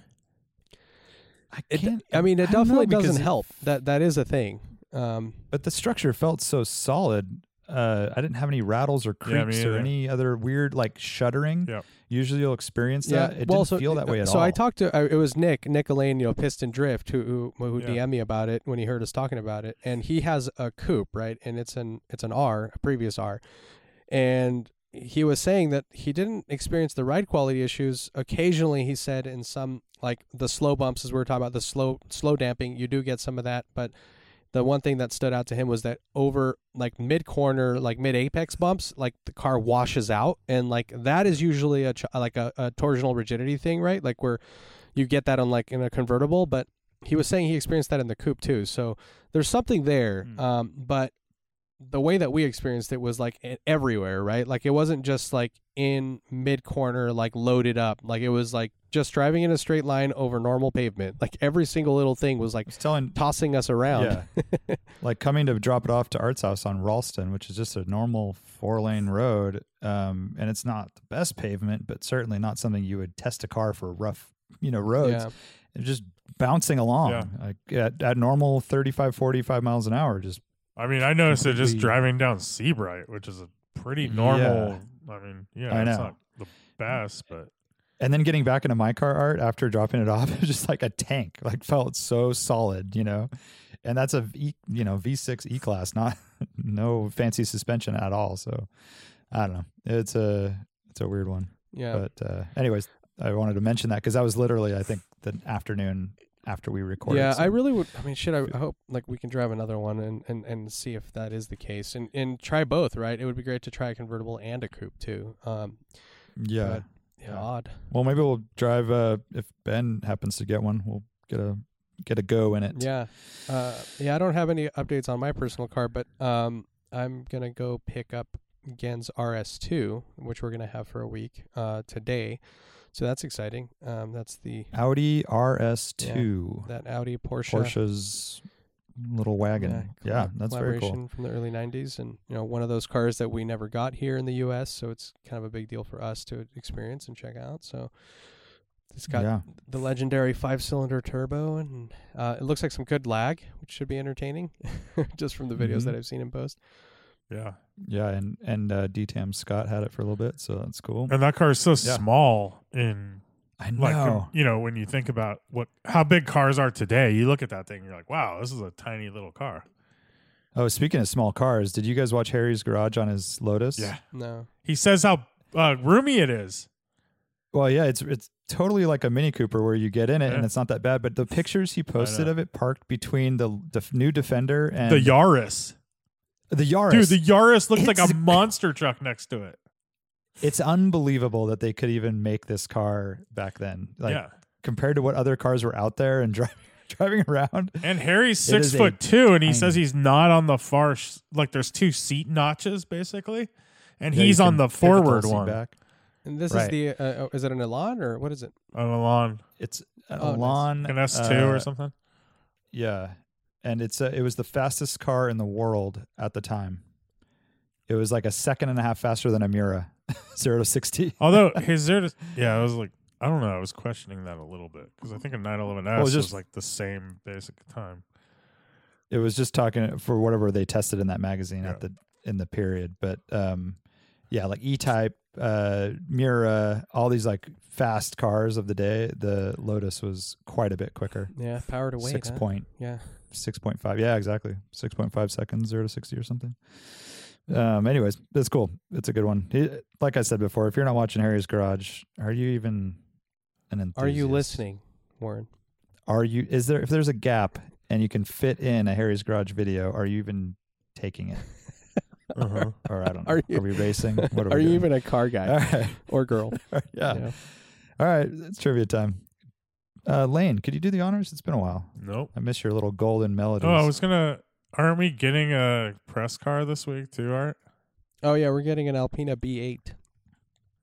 I can't. I mean, it I don't know, definitely doesn't help. That that is a thing. Um, But the structure felt so solid. Uh, I didn't have any rattles or Yeah, creaks or any other weird like shuddering. Yep. Usually you'll experience yeah, that. It well, didn't so, feel that way at so all. So I talked to uh, it was Nick Nick Elaine, you know, Piston Drift, who who, who Yeah. DM'd me about it when he heard us talking about it, and he has a coupe, right, and it's an it's an R, a previous R, and he was saying that he didn't experience the ride quality issues. Occasionally, he said in some like the slow bumps, as we were talking about the slow slow damping, you do get some of that, but the one thing that stood out to him was that over like mid corner, like mid apex bumps, like the car washes out, and like that is usually a like a, a torsional rigidity thing, right? Like where you get that on like in a convertible, but he was saying he experienced that in the coupe too. So there's something there, Hmm. um, but the way that we experienced it was like everywhere, right? Like it wasn't just like in mid corner, like loaded up. Like it was like just driving in a straight line over normal pavement. Like every single little thing was like was telling tossing us around. Yeah. like coming to drop it off to Art's house on Ralston, which is just a normal four lane road. Um, and it's not the best pavement, but certainly not something you would test a car for rough, you know, roads. Yeah. It's just bouncing along Yeah. like at, at normal 35, 45 miles an hour. Just I mean, I noticed it just driving down Seabright, which is a pretty normal. I mean, yeah, I it's know. not the best, but and then getting back into my car art after dropping it off, it was just like a tank. Like felt so solid, you know. And that's a V, you know V6 E class, not no fancy suspension at all. So I don't know. It's a it's a weird one. Yeah. But uh, anyways, I wanted to mention that because that was literally I think the afternoon after we record. yeah, I really would. I mean, shit. I, I hope like we can drive another one and, and, and see if that is the case, and and try both. Right? It would be great to try a convertible and a coupe too. Um, yeah. but, yeah, Yeah. odd. Well, maybe we'll drive. Uh, if Ben happens to get one, we'll get a get a go in it. Yeah, uh, yeah. I don't have any updates on my personal car, but um, I'm gonna go pick up Gen's RS2, which we're gonna have for a week uh, today. So that's exciting. Um, that's the Audi RS2. that Audi Porsche Porsche's little wagon. Yeah, collab- that's very cool. from the early '90s, and you know, one of those cars that we never got here in the U.S. So it's kind of a big deal for us to experience and check out. So it's got yeah, the legendary five-cylinder turbo, and uh, it looks like some good lag, which should be entertaining, just from the videos Mhm. that I've seen in post. Yeah. yeah, and and uh, DTM Scott had it for a little bit, so that's cool. And that car is so Yeah. small in I like know. you know when you think about what how big cars are today. You look at that thing, and you're like, wow, this is a tiny little car. oh, speaking of small cars, did you guys watch Harry's garage on his Lotus? Yeah. No, He says how uh, roomy it is. Well, yeah, it's it's totally like a Mini Cooper where you get in it and it's not that bad. But the pictures he posted of it parked between the def- new Defender and the Yaris, the Yaris. dude. The Yaris looks like a monster truck next to it. it's unbelievable that they could even make this car back then. Like yeah. compared to what other cars were out there and driving driving around. And Harry's six foot two, and he says he's not on the far. sh- Like there's two seat notches basically, and Yeah, he's on the forward seat one Back. and this Right. is the uh, is it an Elan or what is it? An Elan. It's an Oh, nice. Elan, an S two uh, or something. Yeah, and it's a, it was the fastest car in the world at the time. It was like a second and a half faster than a Miura, zero to sixty. Although his zero, to, yeah, I was like, I don't know, I was questioning that a little bit because I think a 911 S Well, was just- like the same basic time. It was just talking for whatever they tested in that magazine Yeah. at the in the period, but um, yeah, like E Type, uh, Miura, all these like fast cars of the day. The Lotus was quite a bit quicker. Yeah, power to weight. Six huh? point Yeah. six point five. Yeah, exactly. Six point five seconds, zero to sixty or something. Um, anyways, that's cool. It's a good one. He- like I said before, if you're not watching Harry's Garage, are you even an enthusiast? Are you listening, Warren? Are you? Is there? If there's a gap and you can fit in a Harry's Garage video, are you even taking it? Uh-huh. Or I don't know. Are Are, we racing? What are, Are we you doing? even a car guy All right. or girl? yeah. You know? All right. It's trivia time. Uh, Lane, could you do the honors? It's been a while. Nope. I miss your little golden melodies. Oh, I was gonna. Aren't we getting a press car this week too, Art? Oh yeah, we're getting an Alpina B8,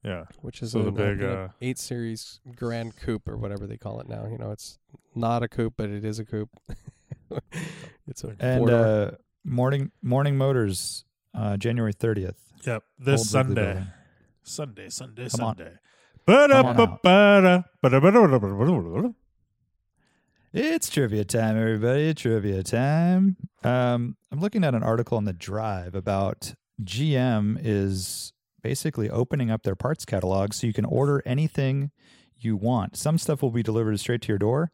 Yeah. which is So the big, uh, 8 Series Grand Coupe or whatever they call it now. You know, it's not a coupe, but it is a coupe. it's a and uh, morning morning motors, uh, January thirtieth. Yep. This Old Sunday. Sunday. Sunday. Come on. Sunday. Ba-da-ba-ba-da. It's trivia time, everybody. Trivia time. Um, I'm looking at an article on the Drive about GM is basically opening up their parts catalog so you can order anything you want. Some stuff will be delivered straight to your door.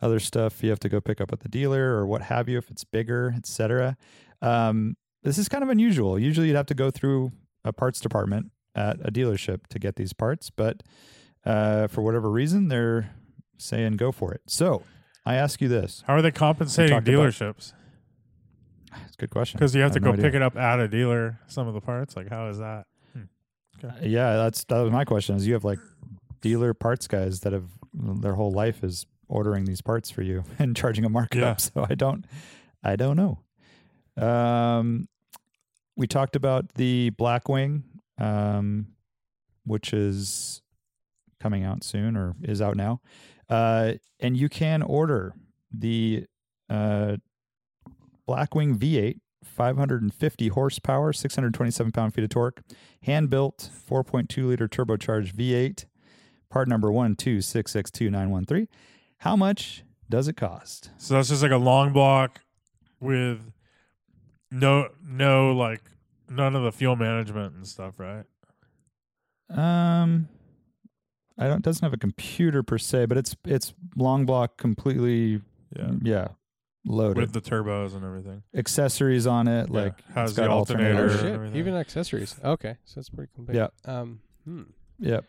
Other stuff you have to go pick up at the dealer or what have you if it's bigger, etc. Um, this is kind of unusual. Usually you'd have to go through a parts department at a dealership to get these parts, but uh, for whatever reason, they're saying go for it. So I ask you this. How are they compensating about- dealerships? It's a good question. Because you have to no go idea. pick it up at a dealer. Some of the parts. Like, how is that? Yeah, that's that was my question. Is you have like dealer parts guys that have their whole life is ordering these parts for you and charging a markup. Yeah. So I don't, I don't know. Um, we talked about the Blackwing, um, which is coming out soon or is out now, uh, and you can order the uh, Blackwing V8. 550 horsepower, 627 pound feet of torque, hand built 4.2 liter turbocharged V8, part number 126629113. How much does it cost? So that's just like a long block with no, no, like none of the fuel management and stuff, right? Um, I don't doesn't have a computer per se, but it's it's long block completely Yeah. yeah loaded With the turbos and everything. accessories on it Yeah. like Has it's the got alternator. oh shit, everything. even accessories. Okay, so it's pretty complete. Yeah. Um. Hmm. Yep.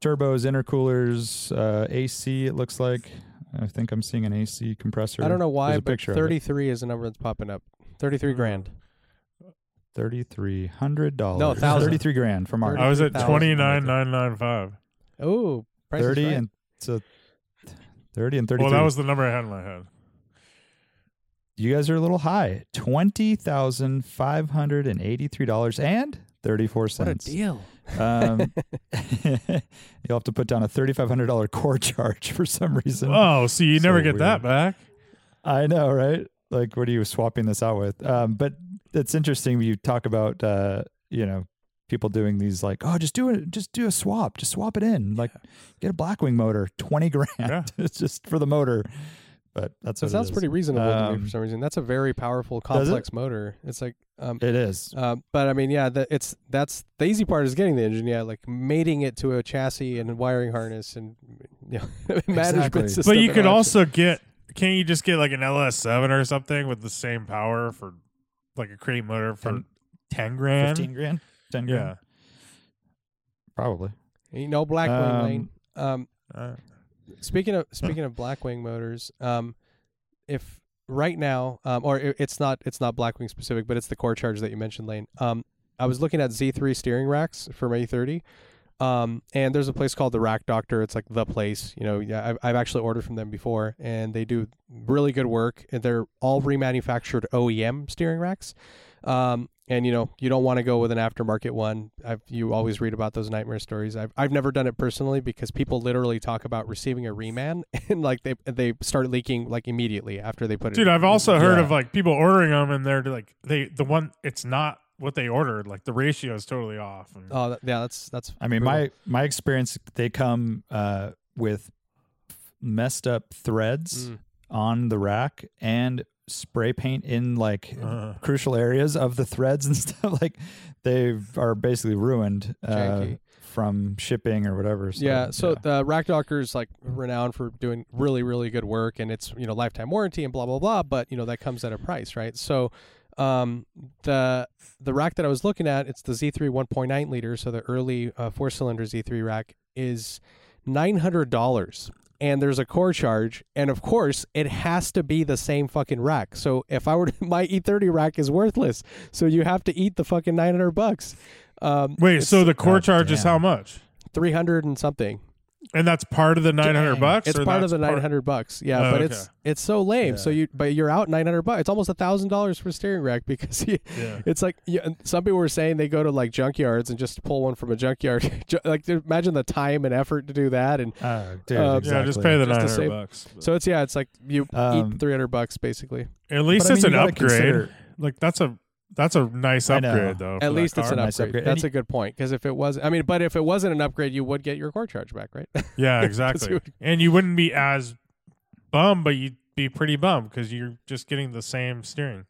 Turbos, intercoolers, uh, AC. It looks like. I think I'm seeing an AC compressor. I don't know why, a but picture 33 is the number that's popping up. 33 grand. Thirty-three hundred dollars. No, thousand. Thirty-three grand from our I was at 33,000. twenty nine nine nine five. Oh, price is thirty right. and so thirty and thirty-three. Well, that was the number I had in my head. you guys are a little high. Twenty thousand five hundred and eighty-three dollars and thirty-four what a cents. deal. Um, you'll have to put down a thirty-five hundred dollar core charge for some reason. Oh, so you So never get that back. I know, right? Like, what are you swapping this out with? Um, but it's interesting when you talk about, uh, you know, people doing these like, oh, just do it, just do a swap, just swap it in, like get a Blackwing motor, twenty grand. Yeah. it's just for the motor. But that's That what sounds is. pretty reasonable to me Um, for some reason. That's a very powerful, Does it? complex motor. It's like, um, It is. uh, but I mean, yeah, the, it's that's the easy part is getting the engine. Yeah, like mating it to a chassis and a wiring harness and you know, management Exactly. system. But you and could also get. Can't you just get like an LS7 or something with the same power for like a crate motor for ten grand? Fifteen grand, ten grand, Yeah. probably. shit. You know, Blackwing Um, lane. Um, Uh, Speaking of speaking of Blackwing motors, um, if right now, um, or it, it's not it's not Blackwing specific, but it's the core charge that you mentioned, Lane. Um, I was looking at Z3 steering racks for my E30, um, and there's a place called the Rack Doctor. It's like the place. You know, yeah, I've, I've actually ordered from them before, and they do really good work. And they're all remanufactured OEM steering racks. Um, and you know, you don't want to go with an aftermarket one. I've, you always read about those nightmare stories. I've, I've never done it personally because people literally talk about receiving a reman and like they they start leaking like immediately after they put it. dude, I've also heard Yeah. of like people ordering them and they're like they the one it's not what they ordered. Like the ratio is totally off. And, Oh that, yeah, that's that's. I mean, brutal. my my experience, they come uh, with messed up threads Mm. on the rack and spray paint in like uh, crucial areas of the threads and stuff. Like they are basically ruined uh, from shipping or whatever. So, yeah, so the Rack Doctor is like renowned for doing really, really good work, and it's you know lifetime warranty and blah blah blah. But you know that comes at a price, right? So, Um, the the rack that I was looking at, it's the Z3 1.9 liter, so the early uh, four cylinder Z3 rack is nine hundred dollars. And there's a core charge, and of course, it has to be the same fucking rack. So if I were to, my E30 rack is worthless, so you have to eat the fucking nine hundred bucks. Um, Wait, so the core God charge is how much? three hundred and something. And that's part of the nine hundred Dang. bucks. It's or part of the nine hundred bucks. Yeah, Oh, but okay. it's it's so lame. So you but you're out nine hundred bucks. It's almost a thousand dollars for a steering rack because you, Yeah. it's like yeah, and some people were saying they go to like junkyards and just pull one from a junkyard. Like imagine the time and effort to do that, and Uh, dude, Uh, exactly. Yeah, just pay the Just to nine save- hundred bucks. so it's yeah, it's like you Um, eat three hundred bucks basically. At least But I it's mean, an upgrade. consider- Like that's a that's a nice upgrade though. At least it's car. an Nice upgrade. upgrade. And That's a good point because if it was, I mean, but if it wasn't an upgrade, you would get your core charge back, right? Yeah, you exactly. would- and you wouldn't be as bummed, but you'd be pretty bummed because you're just getting the same steering.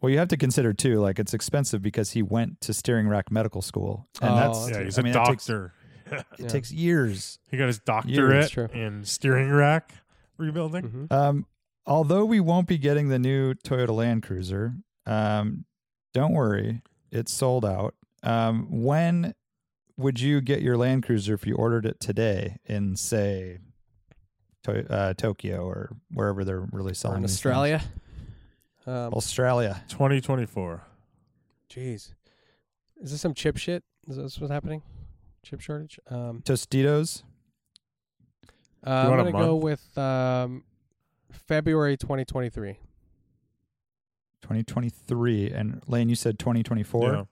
Well, you have to consider too, like it's expensive because he went to steering rack medical school, and Oh, that's Yeah, he's I a mean, that takes- doctor. it Yeah. takes years. He got his doctorate that's true. in steering rack rebuilding. Mhm. Um, although we won't be getting the new Toyota Land Cruiser, um, don't worry, it's sold out. Um, when would you get your Land Cruiser if you ordered it today in, say, to- uh, Tokyo or wherever they're really Or selling in Australia. Um, Australia. 2024. Jeez, is this some chip shit? Is this what's happening? Chip shortage? Um, Tostitos. uh, I'm gonna go with um, February 2023. 2023 and Lane you said 2024 Yeah.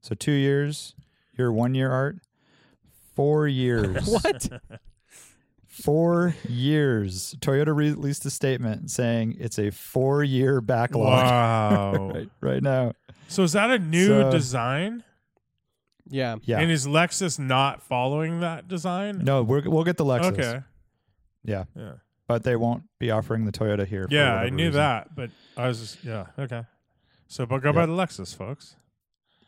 so 2 years your 1 year art 4 years what? 4 years Toyota released a statement saying it's a 4 year backlog Wow. right right now So is that a new So- design? Yeah. yeah And is Lexus not following that design? no we're, we'll get the Lexus Okay. yeah Yeah. But they won't be offering the Toyota here Yeah, I knew reason. that, but I was just yeah, okay. So but go by the Lexus, folks.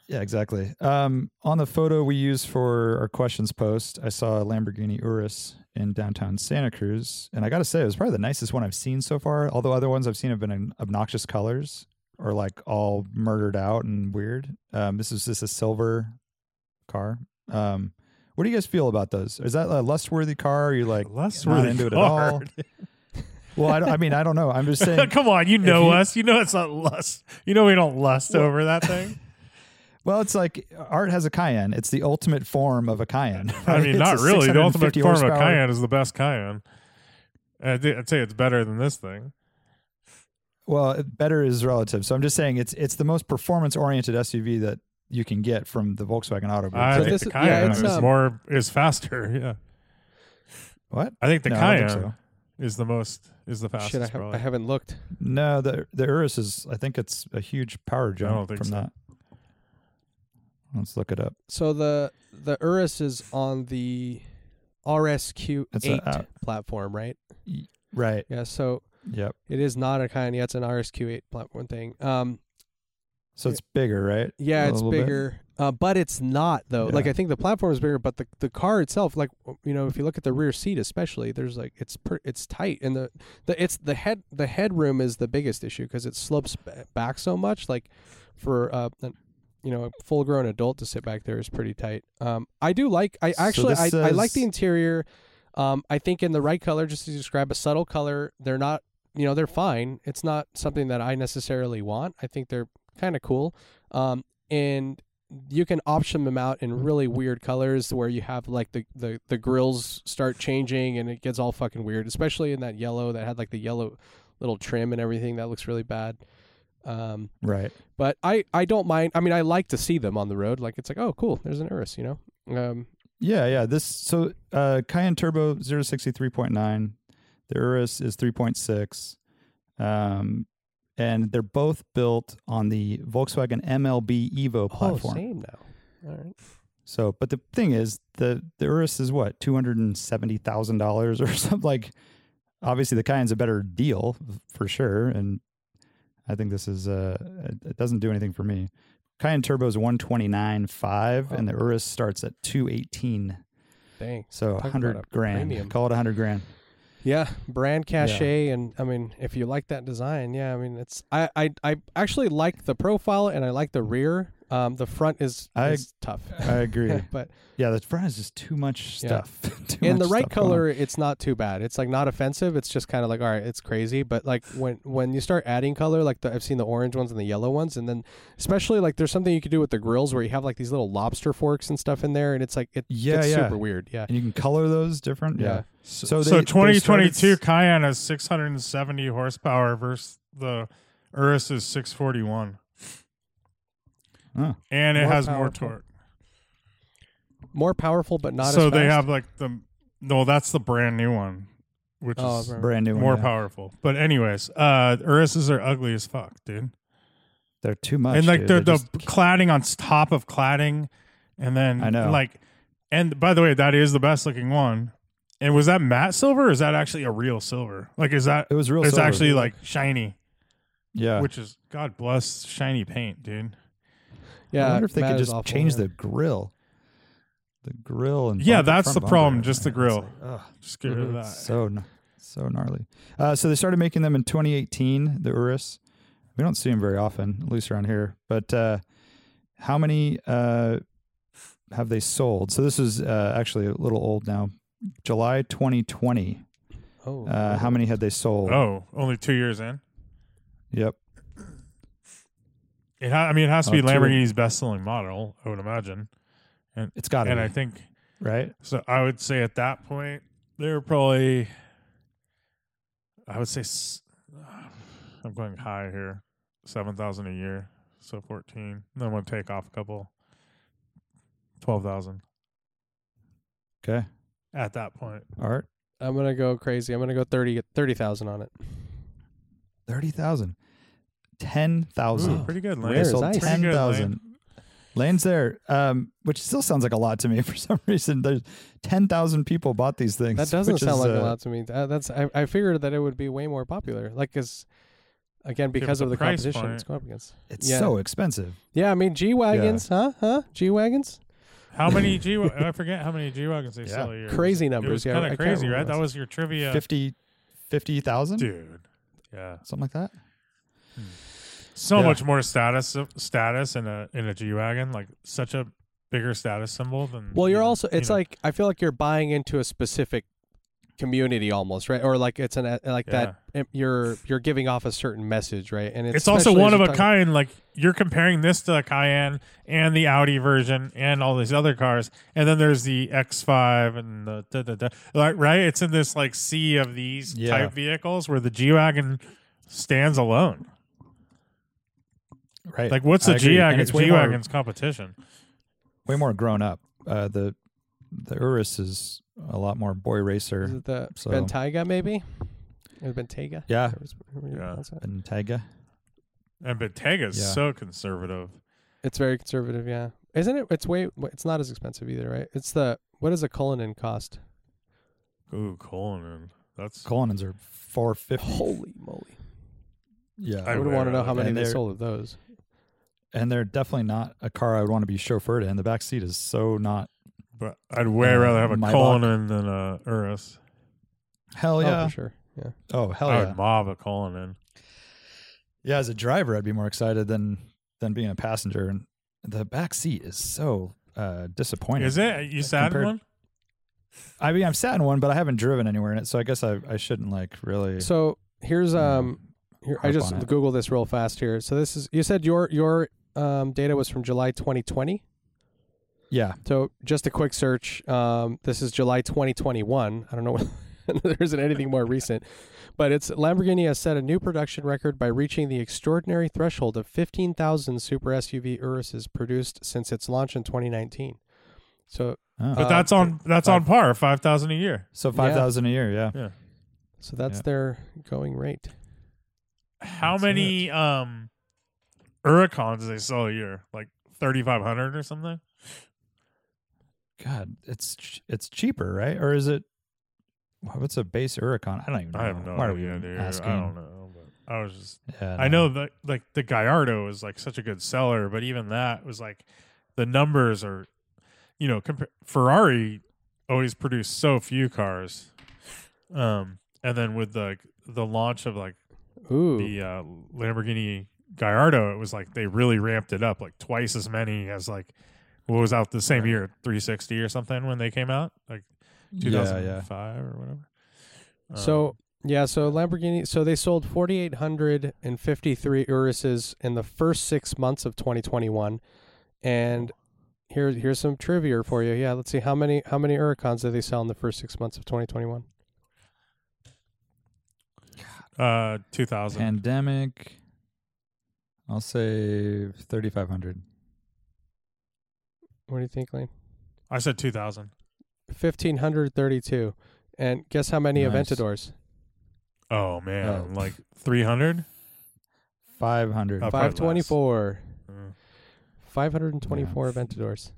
Yeah, exactly. Um, on the photo we used for our questions post, I saw a Lamborghini Urus in downtown Santa Cruz, and I got to say, it was probably the nicest one I've seen so far. Although other ones I've seen have been in obnoxious colors or like all murdered out and weird. Um, this is just a silver car. Um, what do you guys feel about those? Is that a lust-worthy car? Are you like Less not worthy into it at all? Well, I, I mean, I don't know. I'm just saying. Come on, you know you- us. You know it's not lust. You know we don't lust over that thing. Well, it's like art has a Cayenne. It's the ultimate form of a Cayenne. I mean, It's not really. The ultimate 650 form of horsepower. Cayenne is the best Cayenne. I'd, I'd say it's better than this thing. Well, better is relative. So I'm just saying it's it's the most performance oriented SUV that you can get from the Volkswagen Auto Group. I So think this the is- yeah, Cayenne it's, is um, more is faster. Yeah, what? I think the No, I Cayenne think so. is the most is the fastest. Shit, I, ha- probably. I haven't looked. No, the the Urus is. I think it's a huge power jump don't think from so. that. Let's look it up. So the the Urus is on the RSQ8 a- uh, platform, right? Right. Yeah. So Yep. it is not a Cayenne. Yeah, it's an RSQ8 platform thing. Um, So it's bigger, right? Yeah, A it's little bit? bigger, uh, but it's not though. Like Yeah. I think the platform is bigger, but the the car itself, like you know, if you look at the rear seat, especially, there's like it's per, it's tight, and the the it's the head the headroom is the biggest issue because it slopes ba- back so much. Like for uh, an, you know, a full grown adult to sit back there is pretty tight. Um, I do like I So actually I, this I like the says- interior. Um, I think in the right color, just to describe a subtle color, they're not you know they're fine. It's not something that I necessarily want. I think they're kind of cool. Um, and you can option them out in really weird colors where you have like the, the, the grills start changing and it gets all fucking weird, especially in that yellow that had like the yellow little trim and everything. That looks really bad. Um, Right. but I, I don't mind. I mean, I like to see them on the road. Like it's like, oh, cool. There's an Urus, you know? Um, Yeah, yeah. This so uh Cayenne Turbo 063.9. The Urus is 3.6. Um and they're both built on the Volkswagen MLB Evo platform. oh, platform. same now. All right. So, but the thing is, the the Urus is what two hundred and seventy thousand dollars or something. Like, obviously, the Cayenne's a better deal for sure, and I think this is uh, it- doesn't do anything for me. Cayenne Turbo is one twenty nine five, and the Urus starts at two eighteen. Dang. So hundred grand. premium. Call it hundred grand. Yeah, brand cachet, and I mean, if you like that design, yeah, I mean, it's I I, I actually like the profile and I like the rear. Um, the front is, I- is tough. I agree. but yeah, the front is just too much Yeah. stuff. Too in much the right stuff on. color, it's not too bad. It's like not offensive. It's just kind of like all right, it's crazy. But like when when you start adding color, like the, I've seen the orange ones and the yellow ones, and then especially like there's something you could do with the grills where you have like these little lobster forks and stuff in there, and it's like it, Yeah, it's yeah. super weird. Yeah, And you can color those different. Yeah. Yeah. So, So, they, they 2022 started- Cayenne has 670 horsepower versus the Urus is 641, Oh. and it More has more powerful. torque. more powerful, but not so as they have like the no, that's the brand new one, which Oh, is right. brand new. one, more yeah. powerful. But anyways, uh, Uruses are ugly as fuck, dude. They're too much. and like dude. the They're the just- cladding on top of cladding, and then I know. like, and by the way, that is the best looking one. And was that matte silver? or Is that actually a real silver? Like, is that it was real. it's silver. actually like shiny? yeah. Which is God bless shiny paint, dude. Yeah. I wonder if they matte could just awful, change yeah. the grill. The grill and Yeah, bumper- that's front the bumper, problem, just the grill. like, Just get rid of Mhm. that. so so gnarly. Uh, so they started making them in 2018. The Urus. We don't see them very often, at least around here. But uh, how many uh, have they sold? So this is uh, actually a little old now. July 2020. Oh, Uh, how many had they sold? Oh, only two years in. Yep. It ha- I mean, it has to Oh, be two. Lamborghini's best-selling model. I would imagine, And It's got to and be I think right. so. I would say at that point they were probably. I would say s- I'm going high here, seven thousand a year, so fourteen. Then I'm gonna take off a couple. Twelve thousand Okay. at that point. Art. I'm gonna go crazy. I'm gonna go 30 30,000 on it. Thirty thousand. Ten Ooh, thousand. pretty good, Rare Lane. is sold nice. Pretty good, ten Lane. thousand. Lane's there, um, which still sounds like a lot to me for some reason. There's ten thousand people bought these things. That doesn't which sound is, like uh, a lot to me. That, that's I, I figured that it would be way more popular. Like, cause again, because of the price competition point- it's going up against. It's Yeah. so expensive. Yeah, I mean G wagons, huh? Huh? G wagons. How many G? I forget how many G wagons they Yeah. sell a year. Crazy It numbers. was yeah, kind I of can't crazy, remember right? what That it was your trivia, Fifty, fifty thousand, dude. Yeah, something like that. So Yeah. much more status status in a in a G wagon, like such a bigger status symbol than. Well, you're even, also. It's you know, like I feel like you're buying into a specific community almost, right? Or like it's an like that. You're you're giving off a certain message, right? And it's, it's also one of a kind. Like you're comparing this to a Cayenne and the Audi version and all these other cars, and then there's the X5 and the da, da, da. like right. It's in this like sea of these Yeah. type vehicles where the G wagon stands alone. Right. Like, what's I the agree. G And wagon? it's way G more- wagon's competition. way more grown up. Uh, the the Urus is a lot more boy racer. Is racer. it the So- Bentayga maybe? Or Bentayga? Yeah, Or is- or you Yeah. pronounce that? Bentayga. And Bentayga's Yeah. so conservative. It's very conservative, yeah. Isn't it? It's way. It's not as expensive either, right? It's the what does a Cullinan cost? Ooh, Cullinan. That's Cullinans are four fifty. Holy moly! Yeah, I I would would want to know how many and they they're- sold of those. And they're definitely not a car I would want to be chauffeured in. The back seat is so not. but I'd way Uh, rather have a Maybach. Cullinan than a Urus. Hell Oh, yeah! for sure. Yeah. Oh hell I yeah! I would mob a Cullinan. Yeah, as a driver, I'd be more excited than than being a passenger. And the back seat is so uh, disappointing. Is it? You sat in one? I mean, I'm sat in one, but I haven't driven anywhere in it, so I guess I I shouldn't like really. So here's Mm. um here I just. Google this real fast here. So this is you said your your um data was from July 2020. yeah, So just a quick search. Um, this is July 2021. I don't know. If there isn't anything more recent, but it's Lamborghini has set a new production record by reaching the extraordinary threshold of 15,000 super SUV Uruses produced since its launch in 2019. So, Oh. But Uh, that's on that's on par, five thousand a year. so five thousand a year. Yeah, Yeah. so that's Yeah. their going rate. How That's many um Huracans they sell a year? Like thirty five hundred or something? God, it's it's cheaper, right? Or is it? What's a base Huracan? I don't even know. I have no Why idea, dude. asking? I don't know. But I was just Yeah, I know that like the Gallardo is like such a good seller, but even that was like the numbers are, you know, compa- Ferrari always produced so few cars. Um, and then with the the launch of like Ooh. the uh, Lamborghini Gallardo, it was like they really ramped it up, like twice as many as like what was out the same year, 360 or something when they came out, like 2005 yeah. or whatever. Um, So yeah, so Lamborghini. So they sold 4,853 Urises in the first six months of 2021, and here here's some trivia for you. Yeah, let's see how many how many Huracans did they sell in the first six months of 2021? uh, 2000. Pandemic. I'll say 3,500. What do you think, Lane? I said 2000. 1,532. And guess how many Nice. Aventadors? Oh man, Oh. like 300? 500. Oh, 524. Mm. 524 Yeah. Aventadors.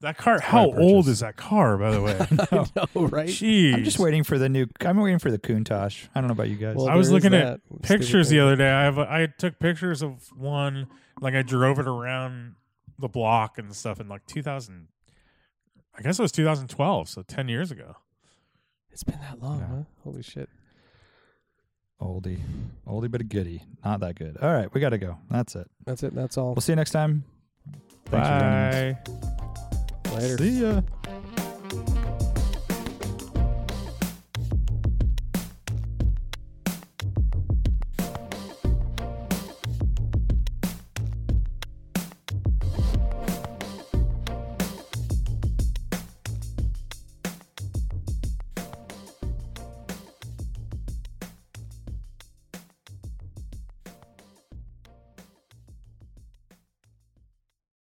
That car. quite How old is that car, by the way? I know, right? Jeez. I'm just waiting for the new. I'm waiting for the Countach. I don't know about you guys. Well, I was looking at pictures the other day. I have a, I took pictures of one like I drove it around the block and stuff in like 2000. I guess it was 2012, so 10 years ago. It's been that long, Yeah. huh? Holy shit. oldie, oldie but a goodie. Not that good. All right, we got to go. That's it. That's it. That's all. We'll see you next time. Thanks for. Bye. Later. See ya.